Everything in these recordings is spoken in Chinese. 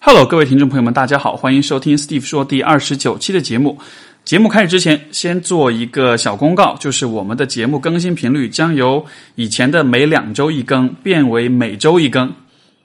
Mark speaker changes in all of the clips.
Speaker 1: Hello，各位听众朋友们，大家好，欢迎收听 Steve 说第二十九期的节目。节目开始之前，先做一个小公告，就是我们的节目更新频率将由以前的每两周一更变为每周一更。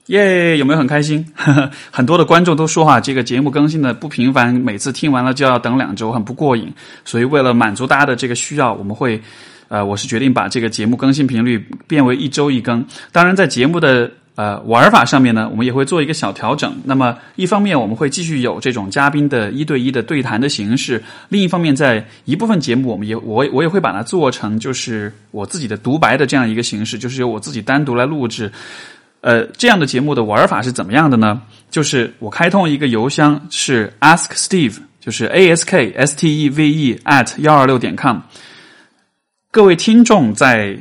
Speaker 1: 耶，有没有很开心？很多的观众都说哈，这个节目更新的不频繁，每次听完了就要等两周，很不过瘾。所以为了满足大家的这个需要，我们会呃，我是决定把这个节目更新频率变为一周一更。当然，在节目的呃，玩法上面呢，我们也会做一个小调整。那么，一方面我们会继续有这种嘉宾的一对一的对谈的形式；另一方面，在一部分节目，我们也我我也会把它做成就是我自己的独白的这样一个形式，就是由我自己单独来录制。呃，这样的节目的玩法是怎么样的呢？就是我开通一个邮箱是 ask Steve，就是 a s k s t e v e at 幺二六点 com。各位听众在。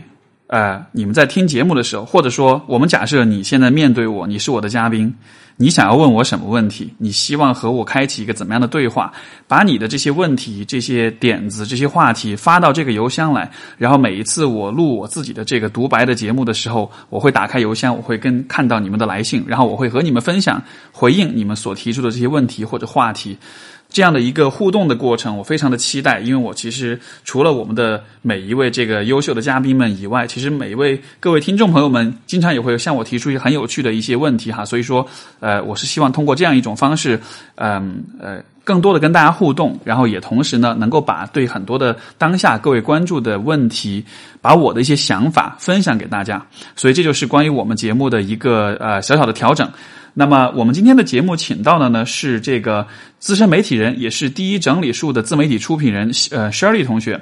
Speaker 1: 呃，你们在听节目的时候，或者说我们假设你现在面对我，你是我的嘉宾，你想要问我什么问题？你希望和我开启一个怎么样的对话？把你的这些问题、这些点子、这些话题发到这个邮箱来，然后每一次我录我自己的这个独白的节目的时候，我会打开邮箱，我会跟看到你们的来信，然后我会和你们分享回应你们所提出的这些问题或者话题。这样的一个互动的过程，我非常的期待，因为我其实除了我们的每一位这个优秀的嘉宾们以外，其实每一位各位听众朋友们，经常也会向我提出一些很有趣的一些问题哈，所以说，呃，我是希望通过这样一种方式，嗯呃，更多的跟大家互动，然后也同时呢，能够把对很多的当下各位关注的问题，把我的一些想法分享给大家，所以这就是关于我们节目的一个呃小小的调整。那么我们今天的节目请到的呢是这个资深媒体人，也是第一整理术的自媒体出品人，呃，Shirley 同学。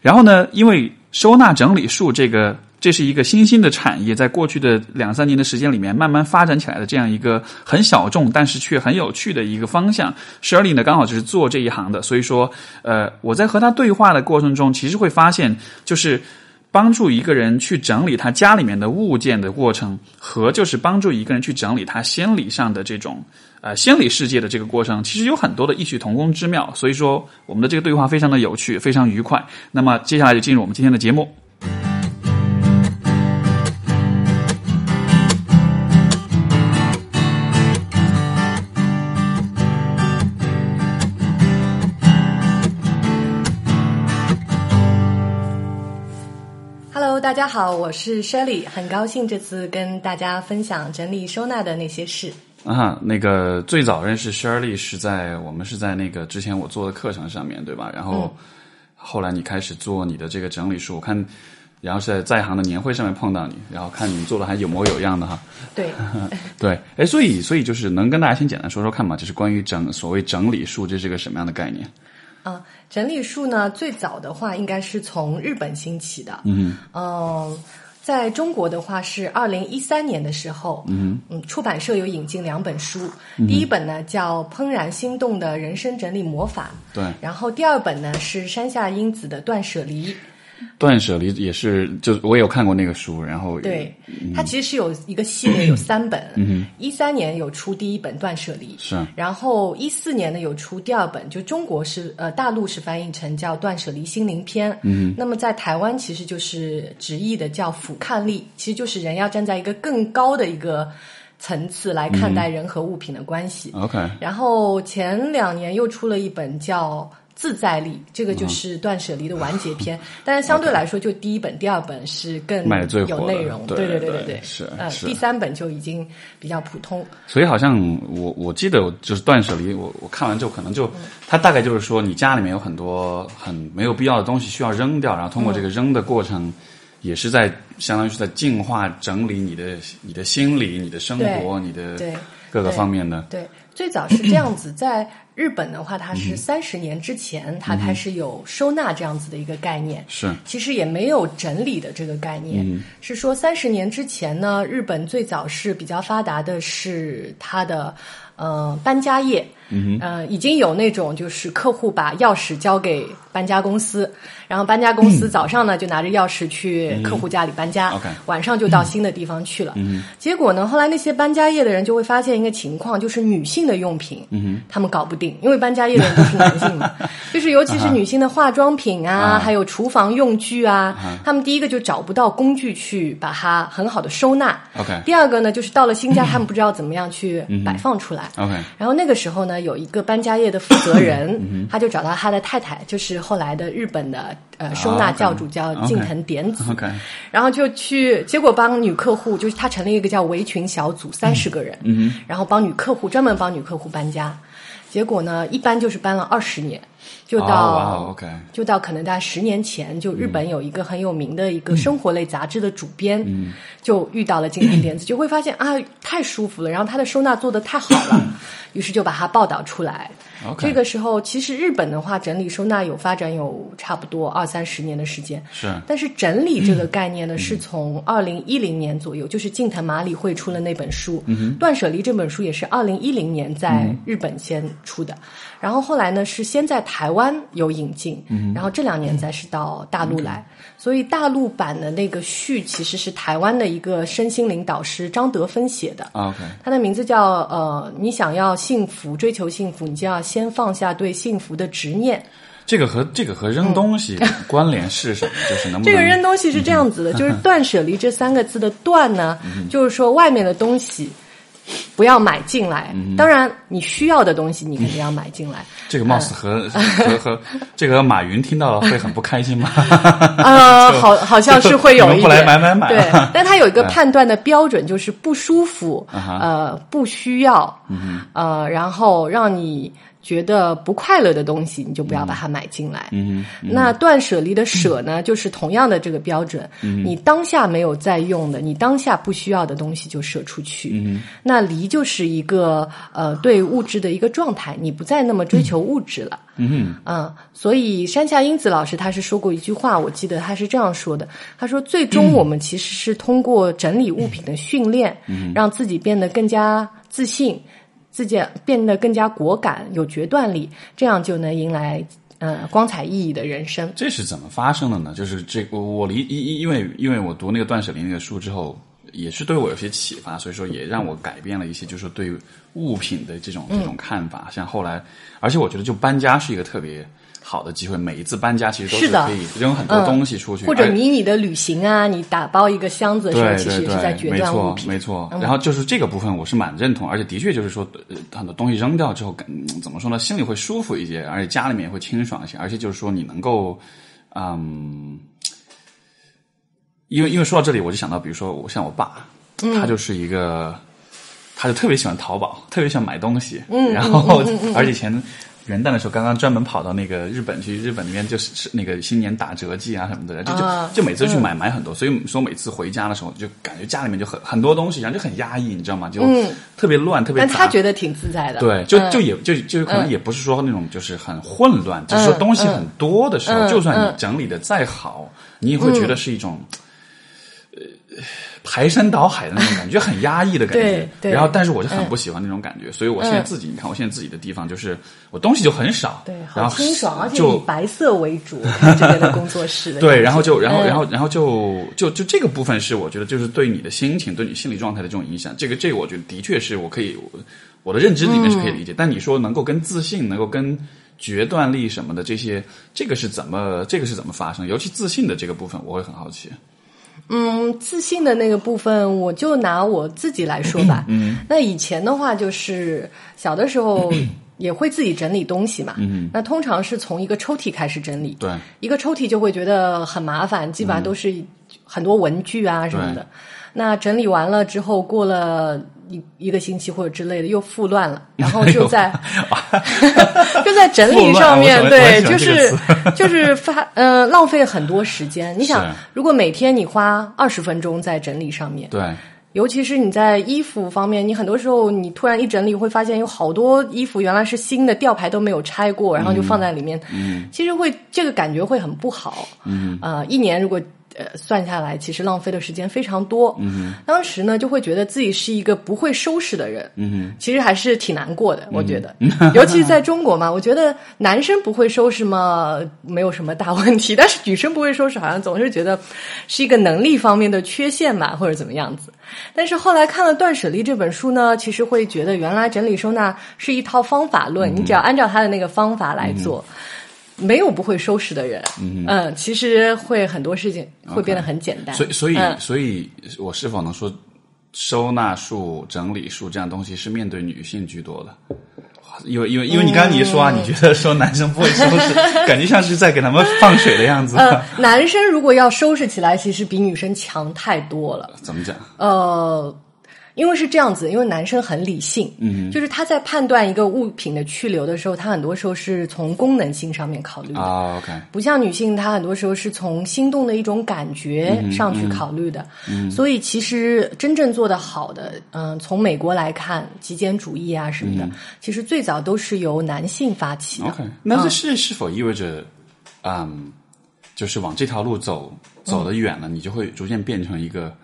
Speaker 1: 然后呢，因为收纳整理术这个这是一个新兴的产业，在过去的两三年的时间里面慢慢发展起来的这样一个很小众但是却很有趣的一个方向。Shirley 呢刚好就是做这一行的，所以说，呃，我在和他对话的过程中，其实会发现就是。帮助一个人去整理他家里面的物件的过程，和就是帮助一个人去整理他心理上的这种呃心理世界的这个过程，其实有很多的异曲同工之妙。所以说，我们的这个对话非常的有趣，非常愉快。那么接下来就进入我们今天的节目。
Speaker 2: 大家好，我是 Shelly，很高兴这次跟大家分享整理收纳的那些事。
Speaker 1: 啊，那个最早认识 Shelly 是在我们是在那个之前我做的课程上面对吧？然后后来你开始做你的这个整理书，我看，然后是在在行的年会上面碰到你，然后看你做的还有模有样的哈。
Speaker 2: 对，
Speaker 1: 对，哎，所以所以就是能跟大家先简单说说看嘛，就是关于整所谓整理术，这是个什么样的概念？
Speaker 2: 啊，整理术呢，最早的话应该是从日本兴起的。
Speaker 1: 嗯
Speaker 2: 嗯，在中国的话是二零一三年的时候，
Speaker 1: 嗯
Speaker 2: 嗯，出版社有引进两本书，第一本呢叫《怦然心动的人生整理魔法》，
Speaker 1: 对，
Speaker 2: 然后第二本呢是山下英子的《断舍离》。
Speaker 1: 断舍离也是，就我也有看过那个书，然后
Speaker 2: 对，它其实是有一个系列，有三本。一三年有出第一本《断舍离》，
Speaker 1: 是，
Speaker 2: 然后一四年呢有出第二本，就中国是呃大陆是翻译成叫《断舍离心灵篇》，
Speaker 1: 嗯，
Speaker 2: 那么在台湾其实就是直译的叫《俯瞰力》，其实就是人要站在一个更高的一个层次来看待人和物品的关系。
Speaker 1: OK，
Speaker 2: 然后前两年又出了一本叫。自在力，这个就是断舍离的完结篇，但是相对来说，就第一本、第二本是更有内容。
Speaker 1: 对
Speaker 2: 对对对对，
Speaker 1: 是
Speaker 2: 嗯，第三本就已经比较普通。
Speaker 1: 所以好像我我记得就是断舍离，我我看完之后可能就，它大概就是说，你家里面有很多很没有必要的东西需要扔掉，然后通过这个扔的过程，也是在相当于是在净化整理你的你的心理、你的生活、你的各个方面的。
Speaker 2: 对，最早是这样 子在。日本的话，它是三十年之前，它开始有收纳这样子的一个概念。
Speaker 1: 是，
Speaker 2: 其实也没有整理的这个概念。是说三十年之前呢，日本最早是比较发达的是它的呃搬家业。
Speaker 1: 嗯
Speaker 2: 呃，已经有那种就是客户把钥匙交给搬家公司，然后搬家公司早上呢就拿着钥匙去客户家里搬家，晚上就到新的地方去了。嗯。结果呢，后来那些搬家业的人就会发现一个情况，就是女性。的用品，嗯他们搞不定，因为搬家业的人都是男性嘛，就是尤其是女性的化妆品啊，还有厨房用具啊，他们第一个就找不到工具去把它很好的收纳。
Speaker 1: OK，
Speaker 2: 第二个呢，就是到了新家，他们不知道怎么样去摆放出来。
Speaker 1: OK，
Speaker 2: 然后那个时候呢，有一个搬家业的负责人，他就找到他的太太，就是后来的日本的呃收纳教主叫近藤典子。
Speaker 1: OK，
Speaker 2: 然后就去，结果帮女客户，就是他成立一个叫围裙小组，三十个人，
Speaker 1: 嗯
Speaker 2: 然后帮女客户专门帮女客户搬家，结果呢，一搬就是搬了二十年，就到、就到可能大概十年前，就日本有一个很有名的一个生活类杂志的主编，
Speaker 1: 嗯。
Speaker 2: 就遇到了金藤典子，就会发现啊，太舒服了，然后他的收纳做的太好了，于是就把它报道出来。这个时候，其实日本的话，整理收纳有发展有差不多二三十年的时间。
Speaker 1: 是。
Speaker 2: 但是整理这个概念呢，是从二零一零年左右，就是近藤麻里惠出了那本书，《断舍离》这本书也是二零一零年在日本先出的，然后后来呢是先在台湾有引进，然后这两年才是到大陆来，所以大陆版的那个序其实是台湾的一个身心灵导师张德芬写的。
Speaker 1: OK，
Speaker 2: 他的名字叫呃，你想要幸福，追求幸福，你就要先放下对幸福的执念。
Speaker 1: 这个和这个和扔东西关联是什么？就是能不能
Speaker 2: 这个扔东西是这样子的，就是断舍离这三个字的断呢，就是说外面的东西不要买进来。当然，你需要的东西你肯定要买进来。
Speaker 1: 这个貌似和和和 这个马云听到了会很不开心吗？
Speaker 2: 呃，好，好像是会有一
Speaker 1: 点不来买买买
Speaker 2: 对，但他有一个判断的标准，就是不舒服，呃，不需要，呃，然后让你觉得不快乐的东西，你就不要把它买进来。
Speaker 1: 嗯
Speaker 2: 那断舍离的舍呢，就是同样的这个标准，你当下没有在用的，你当下不需要的东西就舍出去。
Speaker 1: 嗯
Speaker 2: 那离就是一个呃对物质的一个状态，你不再那么追求物质了。
Speaker 1: 嗯
Speaker 2: 嗯，所以山下英子老师他是说过一句话，我记得他是这样说的：他说，最终 我们其实是通过整理物品的训练，让自己变得更加自信，自己变得更加果敢、有决断力，这样就能迎来呃光彩熠熠的人生。
Speaker 1: 这是怎么发生的呢？就是这我我离因因为因为我读那个断舍离那个书之后，也是对我有些启发，所以说也让我改变了一些，就是对物品的这种这种看法。像后来，而且我觉得就搬家是一个特别好的机会，每一次搬家其实都
Speaker 2: 是
Speaker 1: 可以扔很多东西出去，
Speaker 2: 或者
Speaker 1: 而
Speaker 2: 迷你的旅行啊，你打包一个箱子的时候，
Speaker 1: 对
Speaker 2: 其实
Speaker 1: 对对，
Speaker 2: 也是在决
Speaker 1: 没错
Speaker 2: 断物品。嗯
Speaker 1: 没错。然后就是这个部分，我是蛮认同，而且的确就是说，呃很多东西扔掉之后，怎么说呢，心里会舒服一些，而且家里面也会清爽一些，而且就是说你能够，嗯，因为因为说到这里，我就想到，比如说我像我爸，
Speaker 2: 嗯
Speaker 1: 他就是一个，他就特别喜欢淘宝，特别喜欢买东西，嗯，然后 而且以前。元旦的时候，刚刚专门跑到那个日本去，日本那边就是是那个新年打折季啊什么的，就就
Speaker 2: 啊
Speaker 1: 就每次去买买很多，所以说每次回家的时候，就感觉家里面就很很多东西，然后就很压抑，你知道吗？就特别乱，特别
Speaker 2: 但。他觉得挺自在的。
Speaker 1: 对，就
Speaker 2: 嗯
Speaker 1: 就也就就可能也不是说那种就是很混乱，就是说东西很多的时候，
Speaker 2: 嗯
Speaker 1: 就算
Speaker 2: 嗯
Speaker 1: 你整理的再好，你也会觉得是一种。呃，排山倒海的那种感觉，很压抑的感觉
Speaker 2: 对。对
Speaker 1: 然后，但是我就很不喜欢那种感觉，所以我现在自己，你看我现在自己的地方，就是我东西就很少，
Speaker 2: 对，
Speaker 1: 然后
Speaker 2: 好清爽，而且
Speaker 1: 就
Speaker 2: 以白色为主。这边的工作室的
Speaker 1: 对，然后就，然后，
Speaker 2: 嗯
Speaker 1: 然后，然后就，就，就这个部分是我觉得就是对你的心情、对你心理状态的这种影响。这个，这个，我觉得的确是我可以，我我的认知里面是可以
Speaker 2: 嗯
Speaker 1: 理解。但你说能够跟自信、能够跟决断力什么的这些，这个是怎么，这个是怎么发生？尤其自信的这个部分，我会很好奇。
Speaker 2: 嗯，自信的那个部分，我就拿我自己来说吧。嗯，那以前的话，就是小的时候 也会自己整理东西嘛。嗯，那通常是从一个抽屉开始整理。
Speaker 1: 对，
Speaker 2: 一个抽屉就会觉得很麻烦，基本上都是很多文具啊什么的。那整理完了之后，过了一一个星期或者之类的，又复乱了，然后 就在就在整理上面对，就是就是发呃浪费很多时间。你想，如果每天你花二十分钟在整理上面，
Speaker 1: 对，
Speaker 2: 尤其是你在衣服方面，你很多时候你突然一整理，会发现有好多衣服原来是新的，吊牌都没有拆过，然后就放在里面，嗯，其实会这个感觉会很不好，嗯，呃，一年如果。呃算下来，其实浪费的时间非常多。嗯当时呢，就会觉得自己是一个不会收拾的人。嗯其实还是挺难过的，我觉得，尤其是在中国嘛，我觉得男生不会收拾嘛，没有什么大问题，但是女生不会收拾，好像总是觉得是一个能力方面的缺陷吧，或者怎么样子。但是后来看了《断舍离》这本书呢，其实会觉得原来整理收纳是一套方法论，你只要按照他的那个方法来做。没有不会收拾的人，嗯，其实会很多事情会变得很简单。
Speaker 1: 所以，所以，
Speaker 2: 嗯
Speaker 1: 所以我是否能说，收纳术、整理术这样东西是面对女性居多的？因为，因为，因为你刚刚你一说啊，你觉得说男生不会收拾，感觉像是在给他们放水的样子。
Speaker 2: 呃，男生如果要收拾起来，其实比女生强太多了。
Speaker 1: 怎么讲？
Speaker 2: 呃，因为是这样子，因为男生很理性，嗯，就是他在判断一个物品的去留的时候，他很多时候是从功能性上面考虑的。
Speaker 1: 啊，OK，
Speaker 2: 不像女性，她很多时候是从心动的一种感觉上去考虑的，嗯所以其实真正做得好的，嗯、从美国来看，极简主义啊什么的，其实最早都是由男性发起的。
Speaker 1: OK，那这是是否意味着，嗯，就是往这条路走走得远了，你就会逐渐变成一个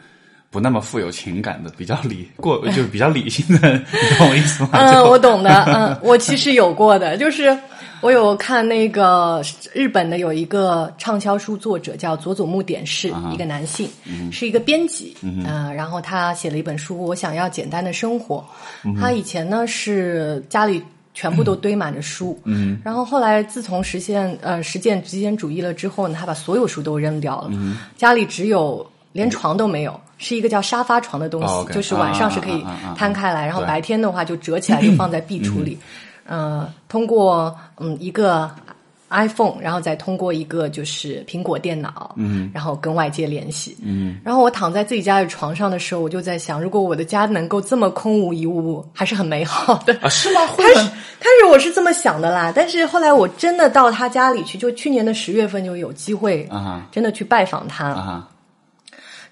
Speaker 1: 不那么富有情感的、比较理 过 就是比较理性的，你懂我意思吗？
Speaker 2: 嗯，我懂的。嗯，我其实有过的，就是我有看那个日本的有一个畅销书作者叫佐佐木典士，一个男性，是一个编辑，嗯、然后他写了一本书《我想要简单的生活》。他以前呢是家里。全部都堆满着书，嗯，然后后来自从实现呃实践极简主义了之后呢，他把所有书都扔掉了，家里只有连床都没有，是一个叫沙发床的东西，就是晚上是可以
Speaker 1: 啊啊啊啊
Speaker 2: 摊开来，然后白天的话就折起来，就放在壁橱里。呃，通过嗯一个 iPhone，然后再通过一个就是苹果电脑，嗯，然后跟外界联系，嗯，然后我躺在自己家的床上的时候，我就在想，如果我的家能够这么空无一物，还是很美好的。
Speaker 1: 啊，是吗？会
Speaker 2: 开始？开始我是这么想的啦，但是后来我真的到他家里去，就去年的十月份就有机会
Speaker 1: 啊
Speaker 2: 真的去拜访他，
Speaker 1: 啊哈，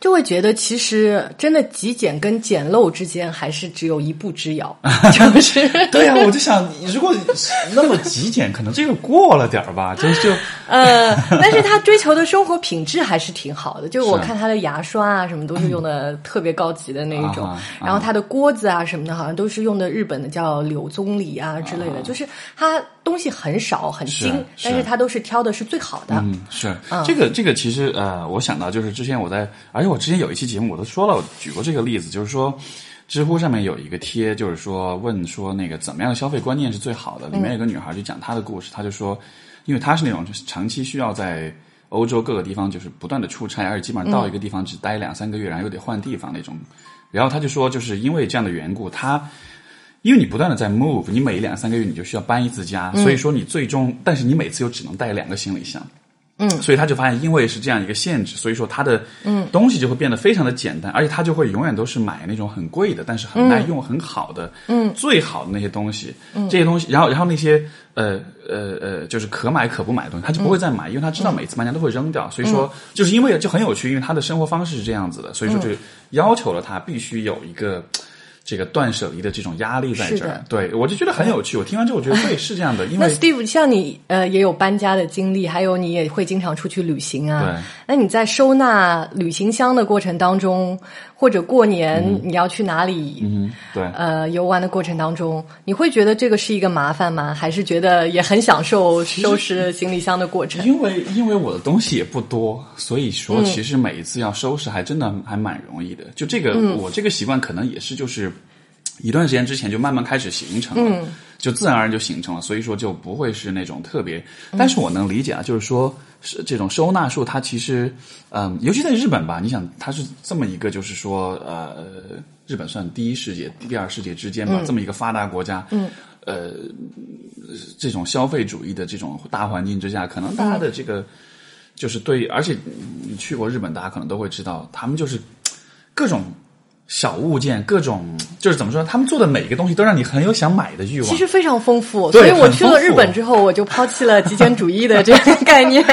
Speaker 2: 就会觉得其实真的极简跟简陋之间还是只有一步之遥，就是
Speaker 1: 对呀、我就想，如果那么极简，可能这个过了点儿吧，就就
Speaker 2: 呃，但是他追求的生活品质还是挺好的。就是我看他的牙刷啊，什么都是用的特别高级的那一种然后他的锅子啊什么的，好像都是用的日本的叫柳宗理啊之类的，就是他东西很少很精，
Speaker 1: 是
Speaker 2: 但是他都是挑的是最好的。
Speaker 1: 嗯，是这个这个其实呃，我想到就是之前我在，而且我之前有一期节目我都说了，我举过这个例子，就是说。知乎上面有一个贴，就是说问说那个怎么样的消费观念是最好的。里面有个女孩就讲她的故事，她就说，因为她是那种就是长期需要在欧洲各个地方就是不断的出差，而且基本上到一个地方只待两三个月，然后又得换地方那种。然后她就说，就是因为这样的缘故，她因为你不断的在 move，你每两三个月你就需要搬一次家，所以说你最终，但是你每次又只能带两个行李箱。嗯，所以他就发现，因为是这样一个限制，所以说他的嗯。东西就会变得非常的简单，而且他就会永远都是买那种很贵的，但是很耐用、很好的，嗯，最好的那些东西，嗯，这些东西，然后然后那些呃呃呃，就是可买可不买的东西，他就不会再买，因为他知道每次搬家都会扔掉，所以说就是因为就很有趣，因为他的生活方式是这样子的，所以说就要求了他必须有一个。这个断舍离的这种压力在这儿，对我就觉得很有趣。我听完之后，我觉得对，是这样的，因
Speaker 2: 那
Speaker 1: 为
Speaker 2: Steve，像你呃也有搬家的经历，还有你也会经常出去旅行啊。
Speaker 1: 对。
Speaker 2: 那你在收纳旅行箱的过程当中，或者过年你要去哪里、
Speaker 1: 嗯，对，
Speaker 2: 呃游玩的过程当中，你会觉得这个是一个麻烦吗？还是觉得也很享受收拾行李箱的过程？
Speaker 1: 因为因为我的东西也不多，所以说
Speaker 2: 嗯
Speaker 1: 其实每一次要收拾还真的还蛮容易的。就这个，
Speaker 2: 嗯
Speaker 1: 我这个习惯可能也是就是一段时间之前就慢慢开始形成了，
Speaker 2: 嗯
Speaker 1: 就自然而然就形成了，所以说就不会是那种特别。但是我能理解啊，就是说是这种收纳术，它其实嗯，尤其在日本吧，你想它是这么一个就是说呃，日本算第一世界、第二世界之间吧，这么一个发达国家，嗯，呃。这种消费主义的这种大环境之下，可能大家的这个就是对，而且你去过日本，大家可能都会知道，他们就是各种小物件，各种就是怎么说，他们做的每一个东西都让你很有想买的欲望。
Speaker 2: 其实非常丰富，所以我去了日本之后，我就抛弃了极简主义的这个 概念。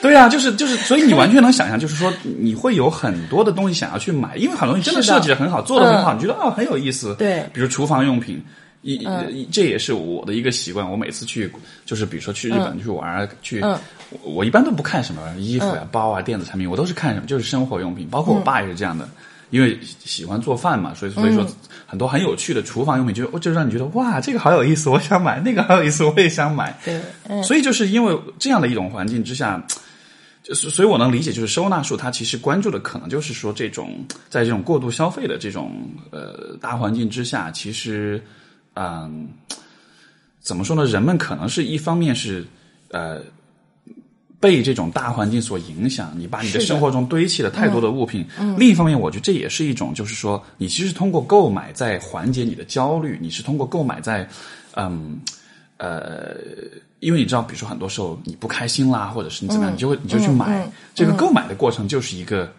Speaker 1: 对啊，就是就是，所以你完全能想象，就是说你会有很多的东西想要去买，因为很多东西真的设计的很好，做的很好，你觉得啊很有意思。
Speaker 2: 对
Speaker 1: 比如厨房用品。一、一这也是我的一个习惯。我每次去，就是比如说去日本去玩啊，去，
Speaker 2: 嗯
Speaker 1: 我我一般都不看什么衣服呀、包啊、电子产品，我都是看什么，就是生活用品。包括我爸也是这样的，因为喜欢做饭嘛，所以所以说很多很有趣的厨房用品，就就让你觉得哇，这个好有意思，我想买；那个好有意思，我也想买。
Speaker 2: 对，嗯
Speaker 1: 所以就是因为这样的一种环境之下，就是所以我能理解，就是收纳术它其实关注的可能就是说这种在这种过度消费的这种呃大环境之下，其实嗯、怎么说呢？人们可能是一方面是呃。被这种大环境所影响，你把你的生活中堆砌了太多的物品。另一方面，我觉得这也是一种，就是说，你其实通过购买在缓解你的焦虑，你是通过购买在，嗯，呃，因为你知道，比如说很多时候你不开心啦，或者是你怎么样，你就会你就去买。这个购买的过程就是一个，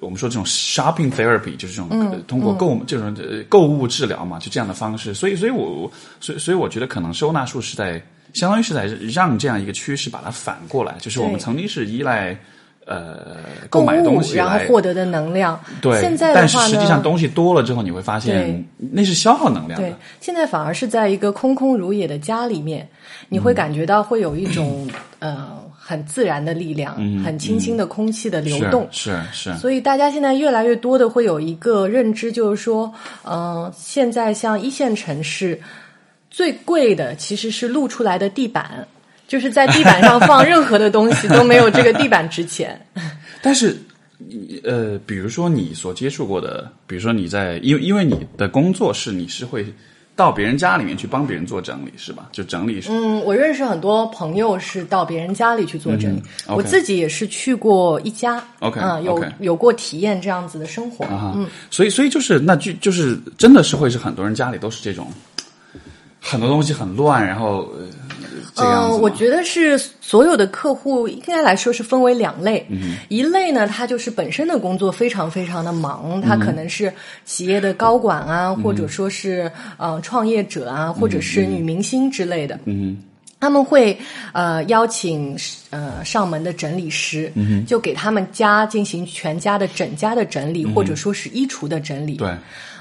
Speaker 1: 我们说这种 shopping therapy，就是这种、呃通过购这种呃购物治疗嘛，就这样的方式。所以，所以我所以所以我觉得可能收纳术是在相当于是在让这样一个趋势把它反过来，就是我们曾经是依赖。呃，
Speaker 2: 购
Speaker 1: 购买东
Speaker 2: 西然后获得的能量。
Speaker 1: 对，
Speaker 2: 现在的
Speaker 1: 但是
Speaker 2: 话呢，
Speaker 1: 实际上东西多了之后，你会发现那是消耗能量
Speaker 2: 对
Speaker 1: 的。，
Speaker 2: 现在反而是在一个空空如也的家里面，你会感觉到会有一种、呃很自然的力量，很清新的空气的流动。
Speaker 1: 是是是，
Speaker 2: 所以大家现在越来越多的会有一个认知，就是说，嗯、现在像一线城市最贵的其实是露出来的地板，就是在地板上放任何的东西都没有这个地板值钱。
Speaker 1: 但是你呃，比如说你所接触过的，比如说你在，因为因为你的工作是你是会到别人家里面去帮别人做整理，是吧？就整理是
Speaker 2: 嗯，我认识很多朋友是到别人家里去做整理，
Speaker 1: 嗯
Speaker 2: 我自己也是去过一家
Speaker 1: OK，
Speaker 2: 嗯，有有过体验这样子的生活。
Speaker 1: 啊，所以所以就是那就就是真的是会是很多人家里都是这种很多东西很乱，然后、呃。
Speaker 2: 我觉得是所有的客户应该来说是分为两类，
Speaker 1: 嗯。
Speaker 2: 一类呢，他就是本身的工作非常非常的忙，
Speaker 1: 嗯
Speaker 2: 他可能是企业的高管啊，或者说是呃创业者啊，或者是女明星之类的，
Speaker 1: 嗯。
Speaker 2: 他们会呃邀请呃上门的整理师，
Speaker 1: 嗯
Speaker 2: 就给他们家进行全家的整家的整理，或者说是衣橱的整理。
Speaker 1: 对，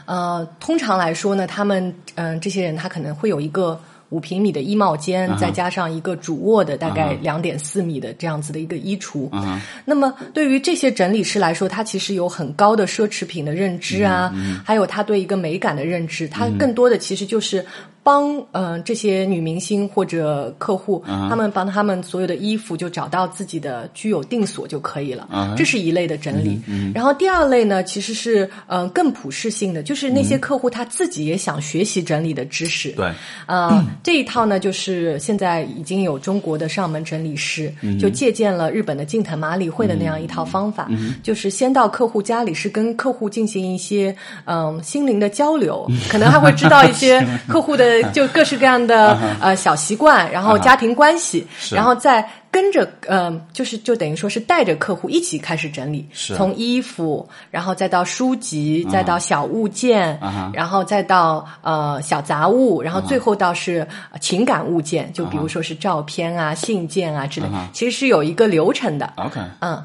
Speaker 2: 呃，通常来说呢，他们嗯、这些人他可能会有一个五平米的衣帽间，再加上一个主卧的大概两点四米的这样子的一个衣橱。
Speaker 1: 啊
Speaker 2: 那么对于这些整理师来说，他其实有很高的奢侈品的认知啊，还有他对一个美感的认知，他更多的其实就是。帮嗯、呃这些女明星或者客户，他们帮他们所有的衣服就找到自己的居有定所就可以了。
Speaker 1: 嗯
Speaker 2: 这是一类的整理。然后第二类呢，其实是呃更普适性的，就是那些客户他自己也想学习整理的知识。
Speaker 1: 对，
Speaker 2: 呃，这一套呢，就是现在已经有中国的上门整理师，
Speaker 1: 嗯
Speaker 2: 就借鉴了日本的近藤麻里惠的那样一套方法，
Speaker 1: 嗯
Speaker 2: 就是先到客户家里，是跟客户进行一些嗯、心灵的交流，可能还会知道一些 客户的就各式各样的呃小习惯，然后家庭关系，然后再。跟着，呃，就是就等于说是带着客户一起开始整理，从衣服，然后再到书籍，再到小物件，然后再到呃小杂物，然后最后到是呃情感物件，就比如说是照片啊、信件啊之类，其实是有一个流程的。
Speaker 1: OK，
Speaker 2: 嗯，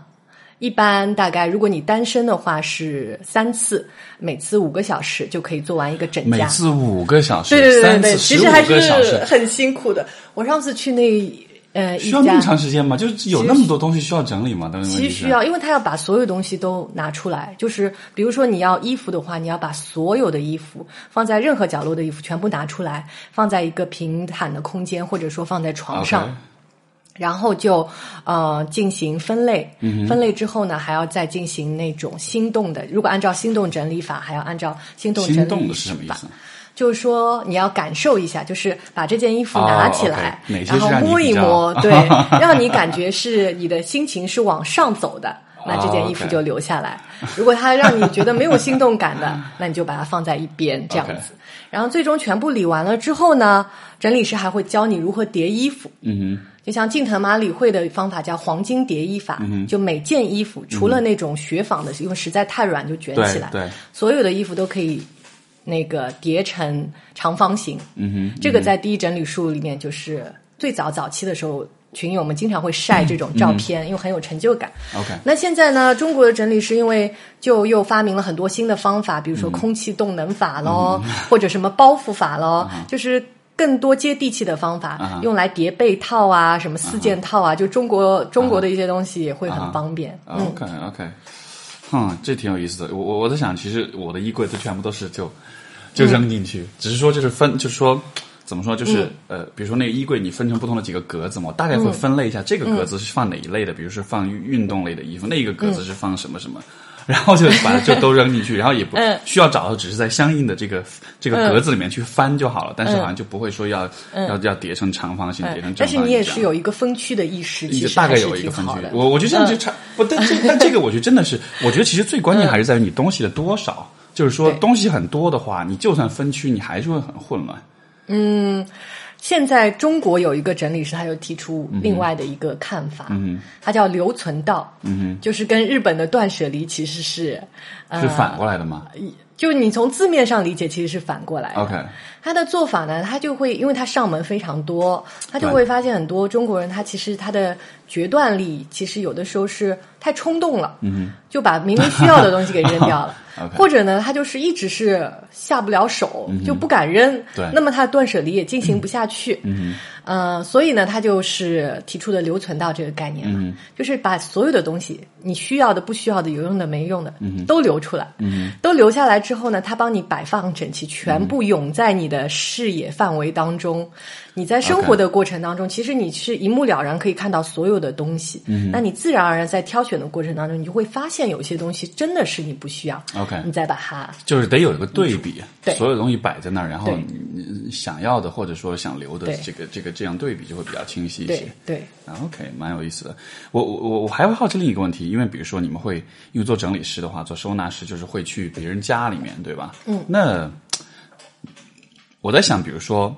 Speaker 2: 一般大概如果你单身的话是三次，每次五个小时就可以做完一个整家。
Speaker 1: 每次五个小时，
Speaker 2: 对对对
Speaker 1: 三
Speaker 2: 对，
Speaker 1: 次十五
Speaker 2: 其实还是很辛苦的。我上次去那呃一
Speaker 1: 需要那么。长时间吗？就是有那么多东西需要整理吗？当然
Speaker 2: 其实需要，因为他要把所有东西都拿出来。就是比如说你要衣服的话，你要把所有的衣服放在任何角落的衣服全部拿出来，放在一个平坦的空间，或者说放在床上。然后就呃进行分类，
Speaker 1: 嗯
Speaker 2: 分类之后呢，还要再进行那种心动的。如果按照心动整理法，还要按照心动整理
Speaker 1: 心动的是什么意
Speaker 2: 法
Speaker 1: 思？
Speaker 2: 就是说你要感受一下，就是把这件衣服拿起来，然后摸一摸，对，让你感觉是你的心情是往上走的。那这件衣服就留下来。如果它让你觉得没有心动感的，那你就把它放在一边，这样子。然后最终全部理完了之后呢，整理师还会教你如何叠衣服。
Speaker 1: 嗯哼
Speaker 2: 就像近藤麻理惠的方法叫黄金叠衣法，
Speaker 1: 嗯
Speaker 2: 就每件衣服除了那种雪纺的，因为实在太软就卷，起来，
Speaker 1: 对对，
Speaker 2: 所有的衣服都可以那个叠成长方形。
Speaker 1: 嗯哼，
Speaker 2: 这个在第一整理术里面就是最早早期的时候群友们经常会晒这种照片，因为很有成就感。
Speaker 1: OK，
Speaker 2: 那现在呢，中国的整理师因为就又发明了很多新的方法，比如说空气动能法咯，或者什么包袱法咯，就是。更多接地气的方法，用来叠被套啊，什么四件套啊，就中国中国的一些东西也会很方便。嗯
Speaker 1: ，OK OK，嗯，这挺有意思的。我我我在想，其实我的衣柜都全部都是就就扔进去，只是说就是分，就是说怎么说，就是、呃，比如说那个衣柜你分成不同的几个格子嘛，我大概会分类一下，这个格子是放哪一类的，比如说放运动类的衣服，那个格子是放什么什么。然后就把它就都扔进去，然后也不
Speaker 2: 嗯
Speaker 1: 需要找到，只是在相应的这个这个格子里面去翻就好了。但是好像就不会说要要要叠成长方形，叠成正方形。
Speaker 2: 嗯但是你也是有一个分区的意识，其实
Speaker 1: 大概有一个分区。我我觉得这样就差、不，但这但这个我觉得真的是，我觉得其实最关键还是在于你东西的多少。就是说东西很多的话，你就算分区，你还是会很混乱。
Speaker 2: 现在中国有一个整理师，他又提出另外的一个看法，嗯，他叫留存道，嗯，就是跟日本的断舍离其实是，呃，
Speaker 1: 是反过来的吗
Speaker 2: 就你从字面上理解，其实是反过来的。
Speaker 1: ？OK，
Speaker 2: 他的做法呢，他就会因为他上门非常多，他就会发现很多中国人，他其实他的决断力，其实有的时候是太冲动了，嗯，就把明明需要的东西给扔掉了。或者呢，他就是一直是下不了手，就不敢扔，
Speaker 1: 对。
Speaker 2: 那么他的断舍离也进行不下去，嗯，呃，所以呢，他就是提出的留存到这个概念了，就是把所有的东西，你需要的、不需要的、有用的、没用的，都留出来，嗯，都留下来之后呢，他帮你摆放整齐，全部涌在你的视野范围当中。你在生活的过程当中其实你是一目了然可以看到所有的东西。嗯，那你自然而然在挑选的过程当中，你就会发现有些东西真的是你不需要。
Speaker 1: OK
Speaker 2: 你再把它
Speaker 1: 就是得有一个对比，
Speaker 2: 对
Speaker 1: 所有东西摆在那儿，然后你想要的或者说想留的这个这个这样对比就会比较清晰一些。
Speaker 2: 对。
Speaker 1: 啊，OK，蛮有意思的。我我我我还会好奇另一个问题，因为比如说你们会因为做整理师的话，做收纳师就是会去别人家里面，对吧？嗯。那我在想，比如说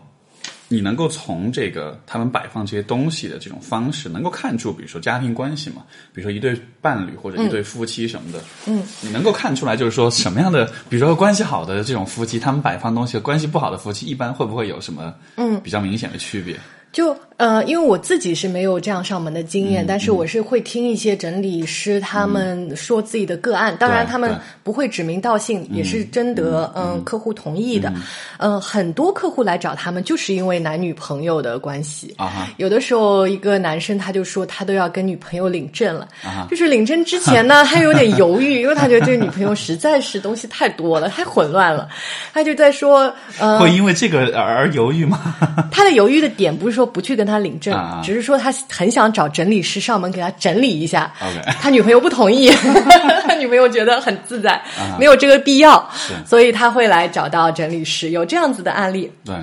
Speaker 1: 你能够从这个他们摆放这些东西的这种方式，能够看出，比如说家庭关系嘛，比如说一对伴侣或者一对夫妻什么的，嗯，你能够看出来，就是说什么样的，比如说关系好的这种夫妻，他们摆放东西和关系不好的夫妻，一般会不会有什么嗯。比较明显的区别？
Speaker 2: 就呃，因为我自己是没有这样上门的经
Speaker 1: 嗯
Speaker 2: 验，但是我是会听一些整理师他们说自己的个案，当然他们不会指名道姓，也是征得嗯客户同意的。嗯，很多客户来找他们就是因为男女朋友的关系。
Speaker 1: 啊
Speaker 2: 有的时候一个男生他就说他都要跟女朋友领证了，
Speaker 1: 啊
Speaker 2: 就是领证之前呢，他有点犹豫，因为他觉得这个女朋友实在是东西太多了，太混乱了，他就在说呃，
Speaker 1: 会因为这个而犹豫吗？
Speaker 2: 他的犹豫的点不是说不去跟他领证，只是说他很想找整理师上门给他整理一下。他女朋友不同意，他女朋友觉得很自在，没有这个必要，所以他会来找到整理师。有这样子的案例。
Speaker 1: 对，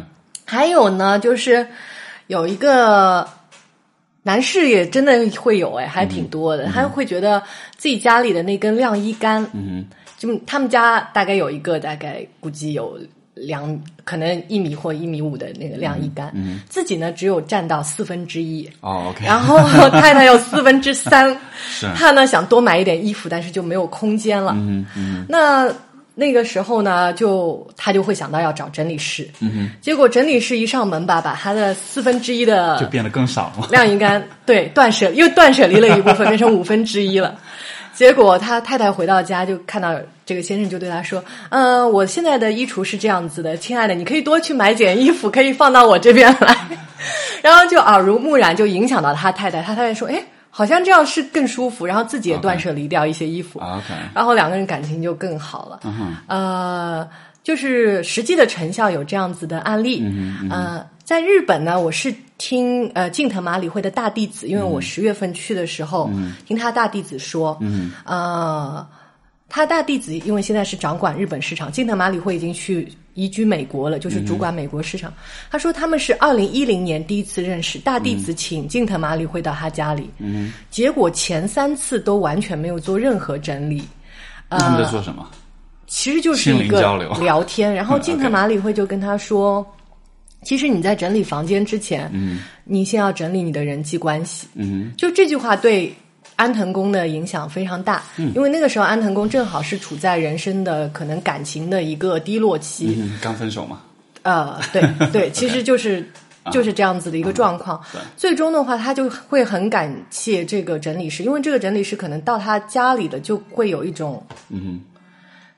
Speaker 2: 还有呢，就是有一个男士也真的会有，哎，还挺多的。他会觉得自己家里的那根晾衣杆，嗯，就他们家大概有一个，大概估计有两，可能一米或一米五的那个晾衣杆，嗯，自己呢只有占到四分之一。
Speaker 1: 哦，OK，
Speaker 2: 然后太太有四分之三，
Speaker 1: 是
Speaker 2: 他呢想多买一点衣服，但是就没有空间了。
Speaker 1: 嗯嗯
Speaker 2: 那那个时候呢，就她就会想到要找整理师。
Speaker 1: 嗯哼，
Speaker 2: 结果整理师一上门吧，把她的四分之一的就
Speaker 1: 变得更少了。
Speaker 2: 晾衣杆对断舍，又断舍离了一部分，变成五分之一了。结果他太太回到家就看到这个先生，就对他说：“嗯、我现在的衣橱是这样子的，亲爱的，你可以多去买件衣服，可以放到我这边来。”然后就耳濡目染，就影响到他太太。他太太说：“哎，好像这样是更舒服。”然后自己也断舍离掉一些衣服。然后两个人感情就更好了。呃，就是实际的成效有这样子的案例。呃，在日本呢，我是听呃近藤麻里惠的大弟子，因为我十月份去的时候，听他大弟子说，呃。他大弟子因为现在是掌管日本市场，近藤麻里惠已经去移居美国了，就是主管美国市场。他说他们是二零一零年第一次认识，大弟子请近藤麻里惠到他家里，嗯，结果前三次都完全没有做任何整理，
Speaker 1: 那他们在做什么？
Speaker 2: 其实就是
Speaker 1: 心
Speaker 2: 一个
Speaker 1: 灵交流
Speaker 2: 聊天。然后
Speaker 1: 嗯
Speaker 2: 近藤麻里惠就跟他说。其实你在整理房间之前，嗯，你先要整理你的人际关系，
Speaker 1: 嗯。
Speaker 2: 就这句话对安藤宫的影响非常大，
Speaker 1: 嗯。
Speaker 2: 因为那个时候安藤宫正好是处在人生的可能感情的一个低落期，
Speaker 1: 嗯，刚分手嘛。
Speaker 2: 呃，对对，其实就是就是这样子的一个状况。
Speaker 1: 对。
Speaker 2: 最终的话，他就会很感谢这个整理师，因为这个整理师可能到他家里的就会有一种，
Speaker 1: 嗯